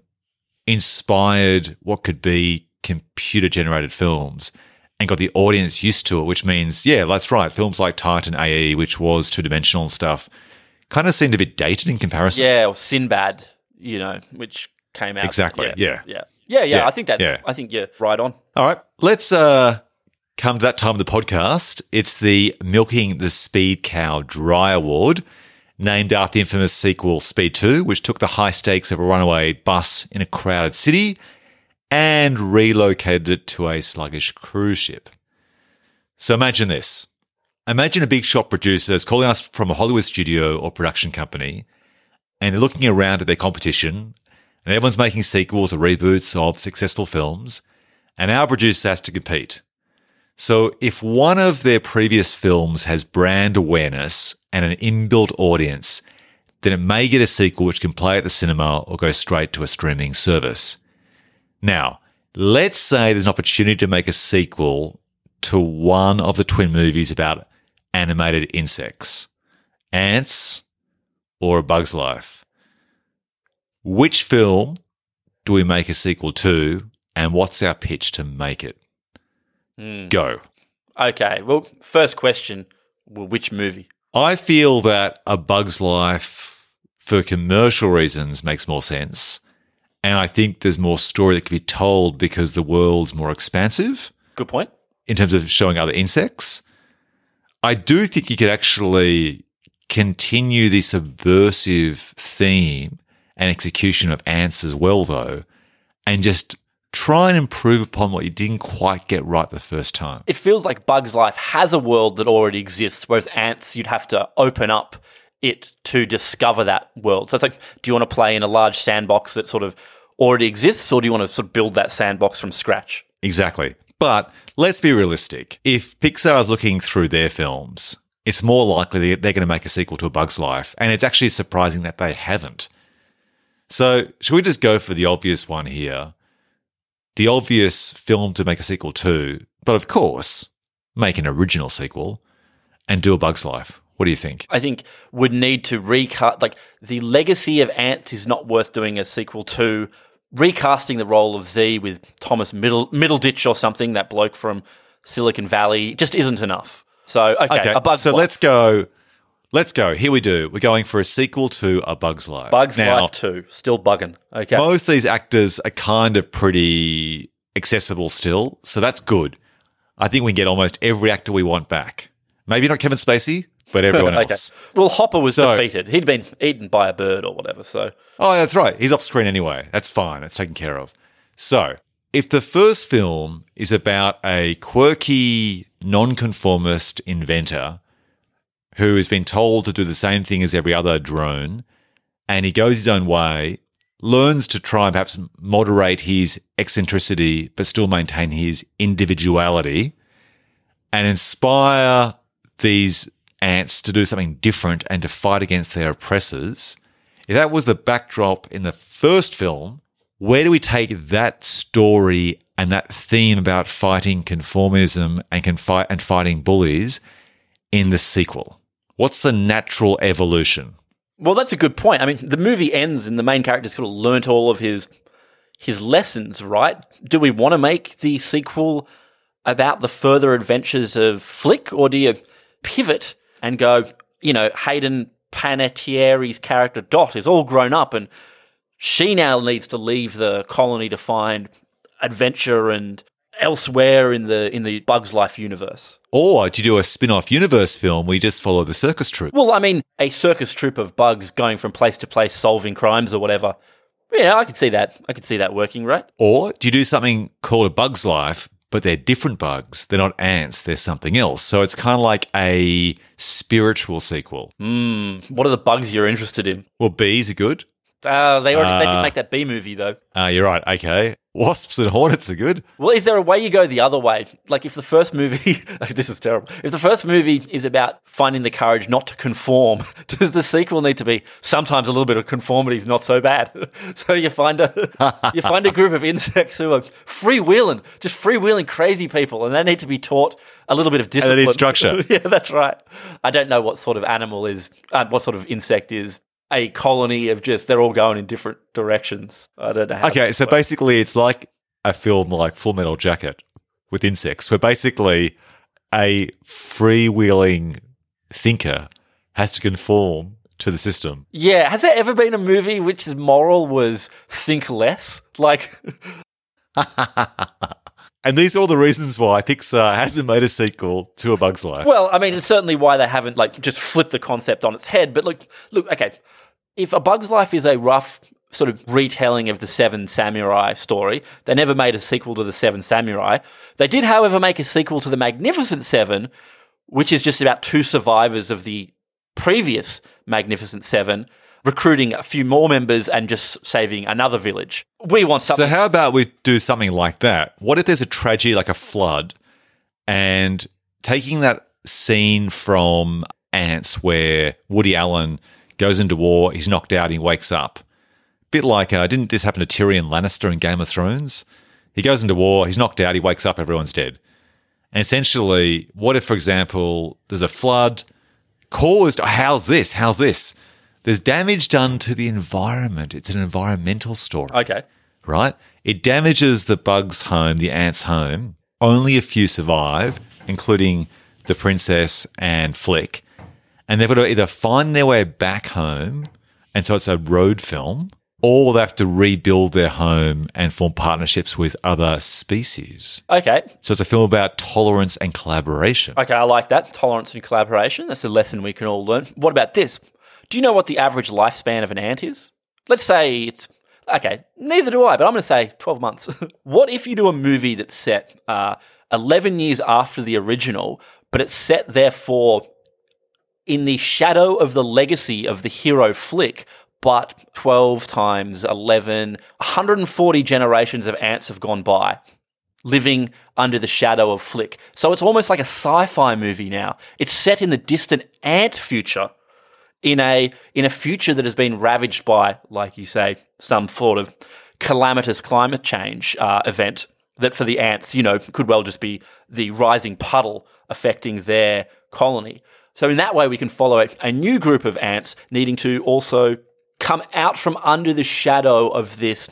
inspired what could be computer generated films and got the audience used to it, which means, yeah, that's right. Films like Titan AE, which was two dimensional stuff, kind of seemed a bit dated in comparison. Yeah, or Sinbad, you know, which came out Exactly, yeah. yeah, yeah, yeah. Yeah, I think that. yeah. I think you're right on. All right, let's uh, come to that time of the podcast. It's the Milking the Speed Cow Dry Award, named after the infamous sequel Speed 2, which took the high stakes of a runaway bus in a crowded city and relocated it to a sluggish cruise ship. So imagine this. Imagine a big shot producer is calling us from a Hollywood studio or production company, and they're looking around at their competition, and everyone's making sequels or reboots of successful films, and our producer has to compete. So if one of their previous films has brand awareness and an inbuilt audience, then it may get a sequel which can play at the cinema or go straight to a streaming service. Now, let's say there's an opportunity to make a sequel to one of the twin movies about animated insects, ants, or a bug's life. Which film do we make a sequel to, and what's our pitch to make it? Hmm. Go. Okay. Well, first question: well, Which movie? I feel that A Bug's Life, for commercial reasons, makes more sense. And I think there's more story that can be told because the world's more expansive Good point. in terms of showing other insects. I do think you could actually continue the subversive theme and execution of ants as well, though, and just try and improve upon what you didn't quite get right the first time. It feels like Bug's Life has a world that already exists, whereas Antz, you'd have to open up it to discover that world. So it's like, do you want to play in a large sandbox that sort of already exists, or do you want to sort of build that sandbox from scratch? Exactly. But let's be realistic. If Pixar is looking through their films, it's more likely that they're going to make a sequel to A Bug's Life. And it's actually surprising that they haven't. So, should we just go for the obvious one here? The obvious film to make a sequel to, but of course, make an original sequel and do A Bug's Life. What do you think? I think would need to recut like the legacy of Antz is not worth doing a sequel to. Recasting the role of Z with Thomas Middle Middleditch or something, that bloke from Silicon Valley, just isn't enough. So okay, Okay, a Bug's so Life. let's go. Let's go. Here we do. We're going for a sequel to A Bug's Life. Bugs now, Life two, still bugging. Okay, Most of these actors are kind of pretty accessible still, so that's good. I think we can get almost every actor we want back. Maybe not Kevin Spacey, but everyone okay. else. Well, Hopper was So- defeated. He'd been eaten by a bird or whatever. So Oh, that's right. He's off screen anyway. That's fine. That's taken care of. So, if the first film is about a quirky, nonconformist inventor who has been told to do the same thing as every other drone, and he goes his own way, learns to try and perhaps moderate his eccentricity, but still maintain his individuality, and inspire these ants to do something different and to fight against their oppressors. If that was the backdrop in the first film, where do we take that story and that theme about fighting conformism and can fight and fighting bullies in the sequel? What's the natural evolution? Well, that's a good point. I mean, the movie ends and the main character's sort of learnt all of his his lessons, right? Do we want to make the sequel about the further adventures of Flick, or do you pivot and go, you know, Hayden Panettiere's character Dot is all grown up and she now needs to leave the colony to find adventure and elsewhere in the in the Bugs Life universe. Or do you do a spin-off universe film where you just follow the circus troupe? Well, I mean, a circus troupe of bugs going from place to place solving crimes or whatever. Yeah, I could see that. I could see that working, right? Or do you do something called a Bug's Life, but they're different bugs? They're not ants, they're something else. So it's kind of like a spiritual sequel. Mm, what are the bugs you're interested in? Well, bees are good. Uh, they already they did Uh, make that B movie though. Uh, you're right. Okay. Wasps and hornets are good. Well, is there a way you go the other way? Like if the first movie, this is terrible. If the first movie is about finding the courage not to conform, does the sequel need to be sometimes a little bit of conformity is not so bad? so you find a you find a group of insects who are freewheeling, just freewheeling crazy people, and they need to be taught a little bit of discipline. they discipline. need structure. yeah, that's right. I don't know what sort of animal is, uh, what sort of insect is a colony of just they're all going in different directions. I don't know. How Okay. So basically, it's like a film like Full Metal Jacket with insects, where basically a freewheeling thinker has to conform to the system. Yeah, has there ever been a movie which moral was think less? Like, and these are all the reasons why Pixar hasn't made a sequel to A Bug's Life. well, I mean, it's certainly why they haven't like just flipped the concept on its head. But look, look, okay, if A Bug's Life is a rough sort of retelling of the Seven Samurai story, they never made a sequel to the Seven Samurai. They did, however, make a sequel to the Magnificent Seven, which is just about two survivors of the previous Magnificent Seven. Recruiting a few more members and just saving another village. We want something. So how about we do something like that? What if there's a tragedy like a flood and taking that scene from Antz where Woody Allen goes into war, he's knocked out, he wakes up. Bit like uh, didn't this happen to Tyrion Lannister in Game of Thrones? He goes into war, he's knocked out, he wakes up, everyone's dead. And essentially, what if, for example, there's a flood caused? How's this? How's this? There's damage done to the environment. It's an environmental story okay. right? It damages the bug's home, the ant's home. Only a few survive, including the princess and Flick. And they've got to either find their way back home, and so it's a road film, or they have to rebuild their home and form partnerships with other species. Okay. So it's a film about tolerance and collaboration. Okay, I like that. Tolerance and collaboration. That's a lesson we can all learn. What about this? Do you know what the average lifespan of an ant is? Let's say it's. Okay, neither do I, but I'm going to say 12 months. what if you do a movie that's set uh, 11 years after the original, but it's set, therefore, in the shadow of the legacy of the hero flick, but 12 times 11, 140 generations of ants have gone by living under the shadow of Flick. So it's almost like a sci-fi movie now. It's set in the distant ant future, in a in a future that has been ravaged by, like you say, some sort of calamitous climate change uh, event. That for the ants, you know, could well just be the rising puddle affecting their colony. So in that way, we can follow a, a new group of ants needing to also come out from under the shadow of this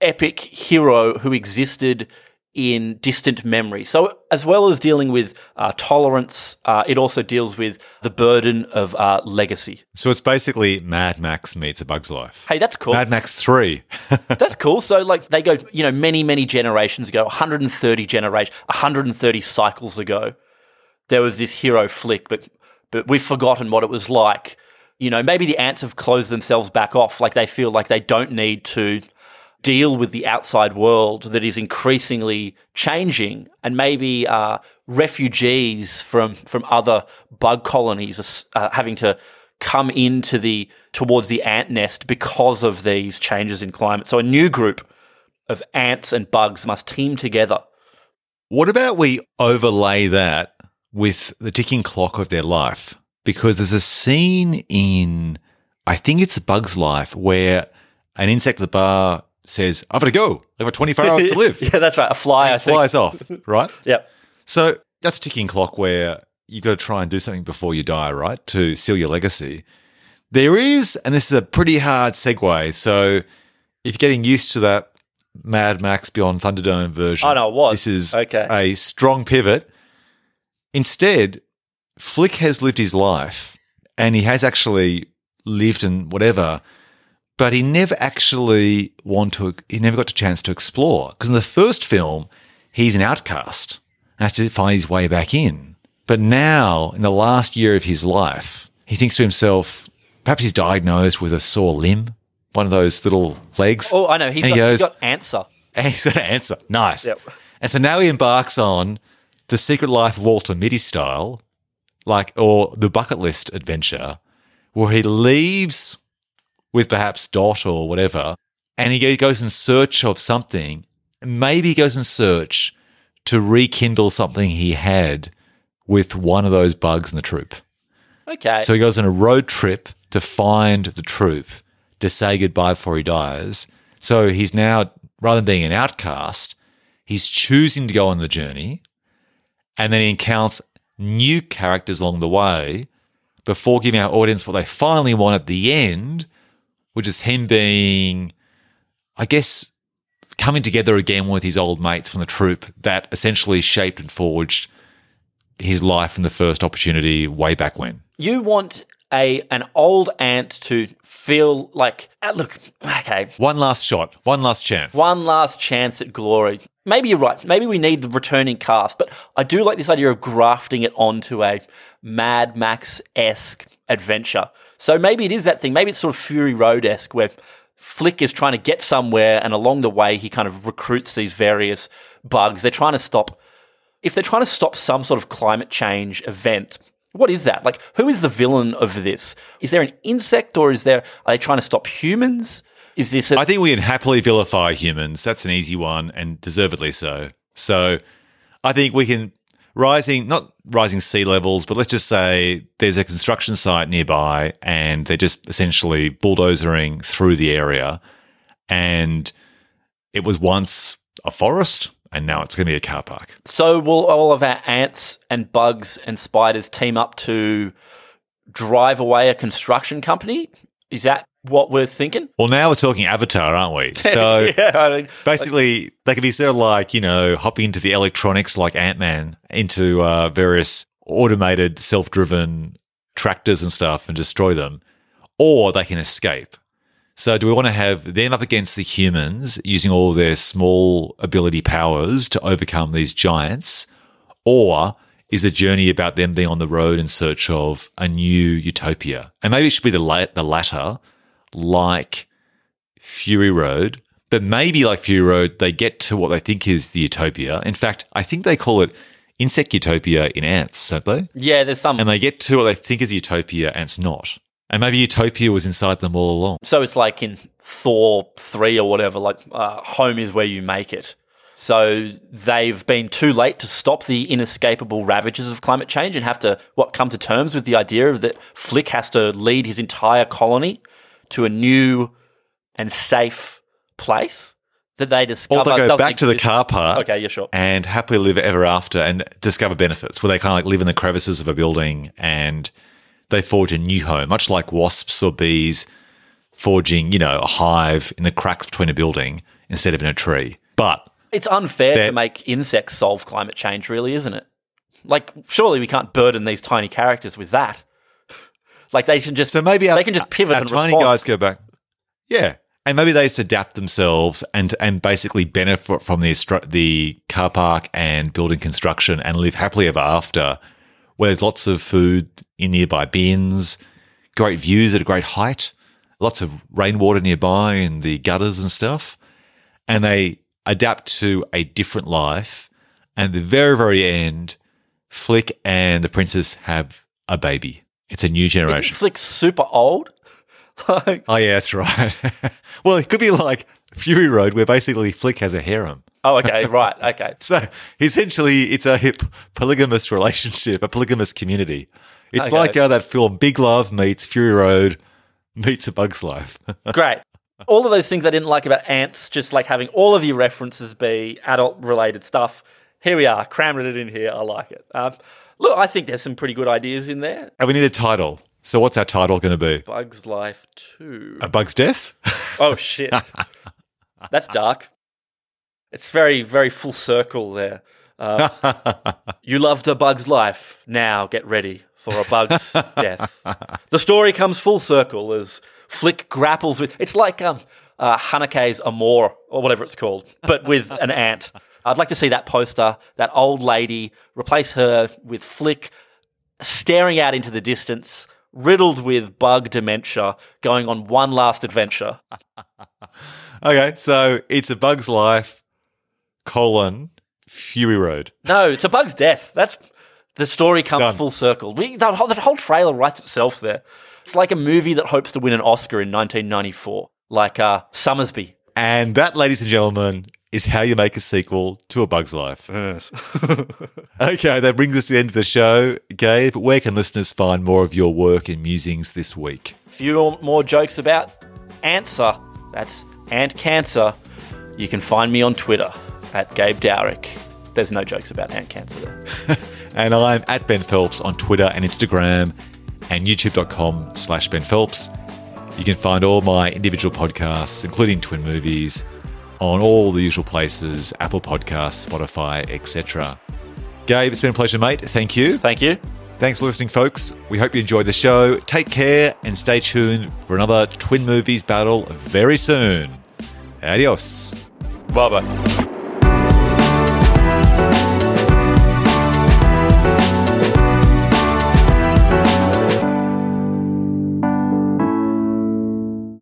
epic hero who existed in distant memory. So, as well as dealing with uh, tolerance, uh, it also deals with the burden of uh, legacy. So it's basically Mad Max meets A Bug's Life. Hey, that's cool. Mad Max 3. That's cool. So, like, they go, you know, many, many generations ago, 130 generations, 130 cycles ago, there was this hero flick, but but we've forgotten what it was like. You know, maybe the ants have closed themselves back off, like they feel like they don't need to deal with the outside world that is increasingly changing, and maybe uh, refugees from from other bug colonies uh, having to come into the towards the ant nest because of these changes in climate. So a new group of ants and bugs must team together. What about we overlay that with the ticking clock of their life? Because there's a scene in, I think it's Bug's Life, where an insect at the bar says, I've got to go. I've got 24 hours to live. yeah, that's right. A fly, I think. Flies off, right? Yep. So that's a ticking clock where you've got to try and do something before you die, right? To seal your legacy. There is, and this is a pretty hard segue. So if you're getting used to that Mad Max Beyond Thunderdome version, Oh, no, it was. this is Okay. a strong pivot. Instead, Flick has lived his life and he has actually lived and whatever, but he never actually want to. He never got a chance to explore because in the first film, he's an outcast and has to find his way back in. But now, in the last year of his life, he thinks to himself, perhaps he's diagnosed with a sore limb, one of those little legs. Oh, I know. He's got, he he's goes- got answer. And he's got an answer. Nice. Yep. And so now he embarks on the secret life of Walter Mitty style, like, or the bucket list adventure, where he leaves with perhaps Dot or whatever, and he goes in search of something. Maybe he goes in search to rekindle something he had with one of those bugs in the troop. Okay. So he goes on a road trip to find the troop to say goodbye before he dies. So he's now, rather than being an outcast, he's choosing to go on the journey and then he encounters new characters along the way before giving our audience what they finally want at the end, which is him being, I guess, coming together again with his old mates from the troop that essentially shaped and forged his life in the first opportunity way back when. you want a an old ant to feel like uh, look okay One last shot, one last chance. one last chance at glory maybe you're right maybe we need the returning cast but i do like this idea of grafting it onto a mad max-esque adventure so maybe it is that thing maybe it's sort of fury road-esque where flick is trying to get somewhere and along the way he kind of recruits these various bugs they're trying to stop if they're trying to stop some sort of climate change event, what is that? Like, who is the villain of this? Is there an insect or is there, are they trying to stop humans? Is this a, I think we can happily vilify humans. That's an easy one and deservedly so. So I think we can rising not rising sea levels, but let's just say there's a construction site nearby and they're just essentially bulldozering through the area and it was once a forest and now it's going to be a car park. so will all of our ants and bugs and spiders team up to drive away a construction company? Is that what we're thinking? Well, now we're talking Avatar, aren't we? So yeah, I mean, basically they could be sort of like you know hopping into the electronics like ant-man into uh, various automated self-driven tractors and stuff and destroy them or they can escape so do we want to have them up against the humans using all their small ability powers to overcome these giants or is the journey about them being on the road in search of a new utopia and maybe it should be the, la- the latter like Fury Road, but maybe like Fury Road, they get to what they think is the utopia. In fact, I think they call it insect utopia in ants, don't they? yeah, there's some. And they get to what they think is utopia and it's not. And maybe utopia was inside them all along. So it's like in Thor 3 or whatever, like uh, home is where you make it. So they've been too late to stop the inescapable ravages of climate change and have to, what, come to terms with the idea of that Flick has to lead his entire colony to a new and safe place that they discover. Or they go back to the car park Okay, yeah, sure. and happily live ever after and discover benefits where they kind of like live in the crevices of a building and they forge a new home, much like wasps or bees forging, you know, a hive in the cracks between a building instead of in a tree. But It's unfair to make insects solve climate change, really, isn't it? Like, surely we can't burden these tiny characters with that. Like they can just So maybe our, they can just pivot our and tiny respond. guys go back. Yeah, and maybe they just adapt themselves and and basically benefit from the the car park and building construction and live happily ever after, where there's lots of food in nearby bins, great views at a great height, lots of rainwater nearby in the gutters and stuff, and they adapt to a different life. And at the very very end, Flick and the princess have a baby. It's a new Isn't generation. Flick's super old. like, Oh yeah, that's right. well, it could be like Fury Road, where basically Flick has a harem. oh, okay, right, okay. So essentially, it's a hip polygamous relationship, a polygamous community. It's Okay. like uh, that film Big Love meets Fury Road meets A Bug's Life. Great. All of those things I didn't like about ants, just like having all of your references be adult related stuff. Here we are, crammed it in here. I like it. Um, look, I think there's some pretty good ideas in there. and we need a title. So what's our title going to be? Bug's Life 2. A Bug's Death? Oh, shit. That's dark. It's very, very full circle there. Uh, you loved a bug's life. Now get ready for a bug's death. The story comes full circle as Flick grapples with. It's like um, uh, Haneke's Amor or whatever it's called, but with an ant. I'd like to see that poster, that old lady, replace her with Flick staring out into the distance, riddled with bug dementia, going on one last adventure. Okay, so it's a bug's life, colon, Fury Road. No, it's a bug's death. That's the story comes Done. full circle. We, that, whole, that whole trailer writes itself there. It's like a movie that hopes to win an Oscar in 1994, like uh, Sommersby. And that, ladies and gentlemen, is how you make a sequel to A Bug's Life. Yes. Okay, that brings us to the end of the show. Gabe, where can listeners find more of your work and musings this week? few more jokes about Answer. That's Ant Cancer. You can find me on Twitter at Gabe Dowrick. There's no jokes about ant cancer there. And I'm at Ben Phelps on Twitter and Instagram and youtube.com slash Ben Phelps. You can find all my individual podcasts, including Twin Movies, on all the usual places Apple Podcasts, Spotify, etc. Gabe, it's been a pleasure, mate. Thank you. Thank you. Thanks for listening, folks. We hope you enjoyed the show. Take care and stay tuned for another Twin Movies battle very soon. Adios. Bye bye.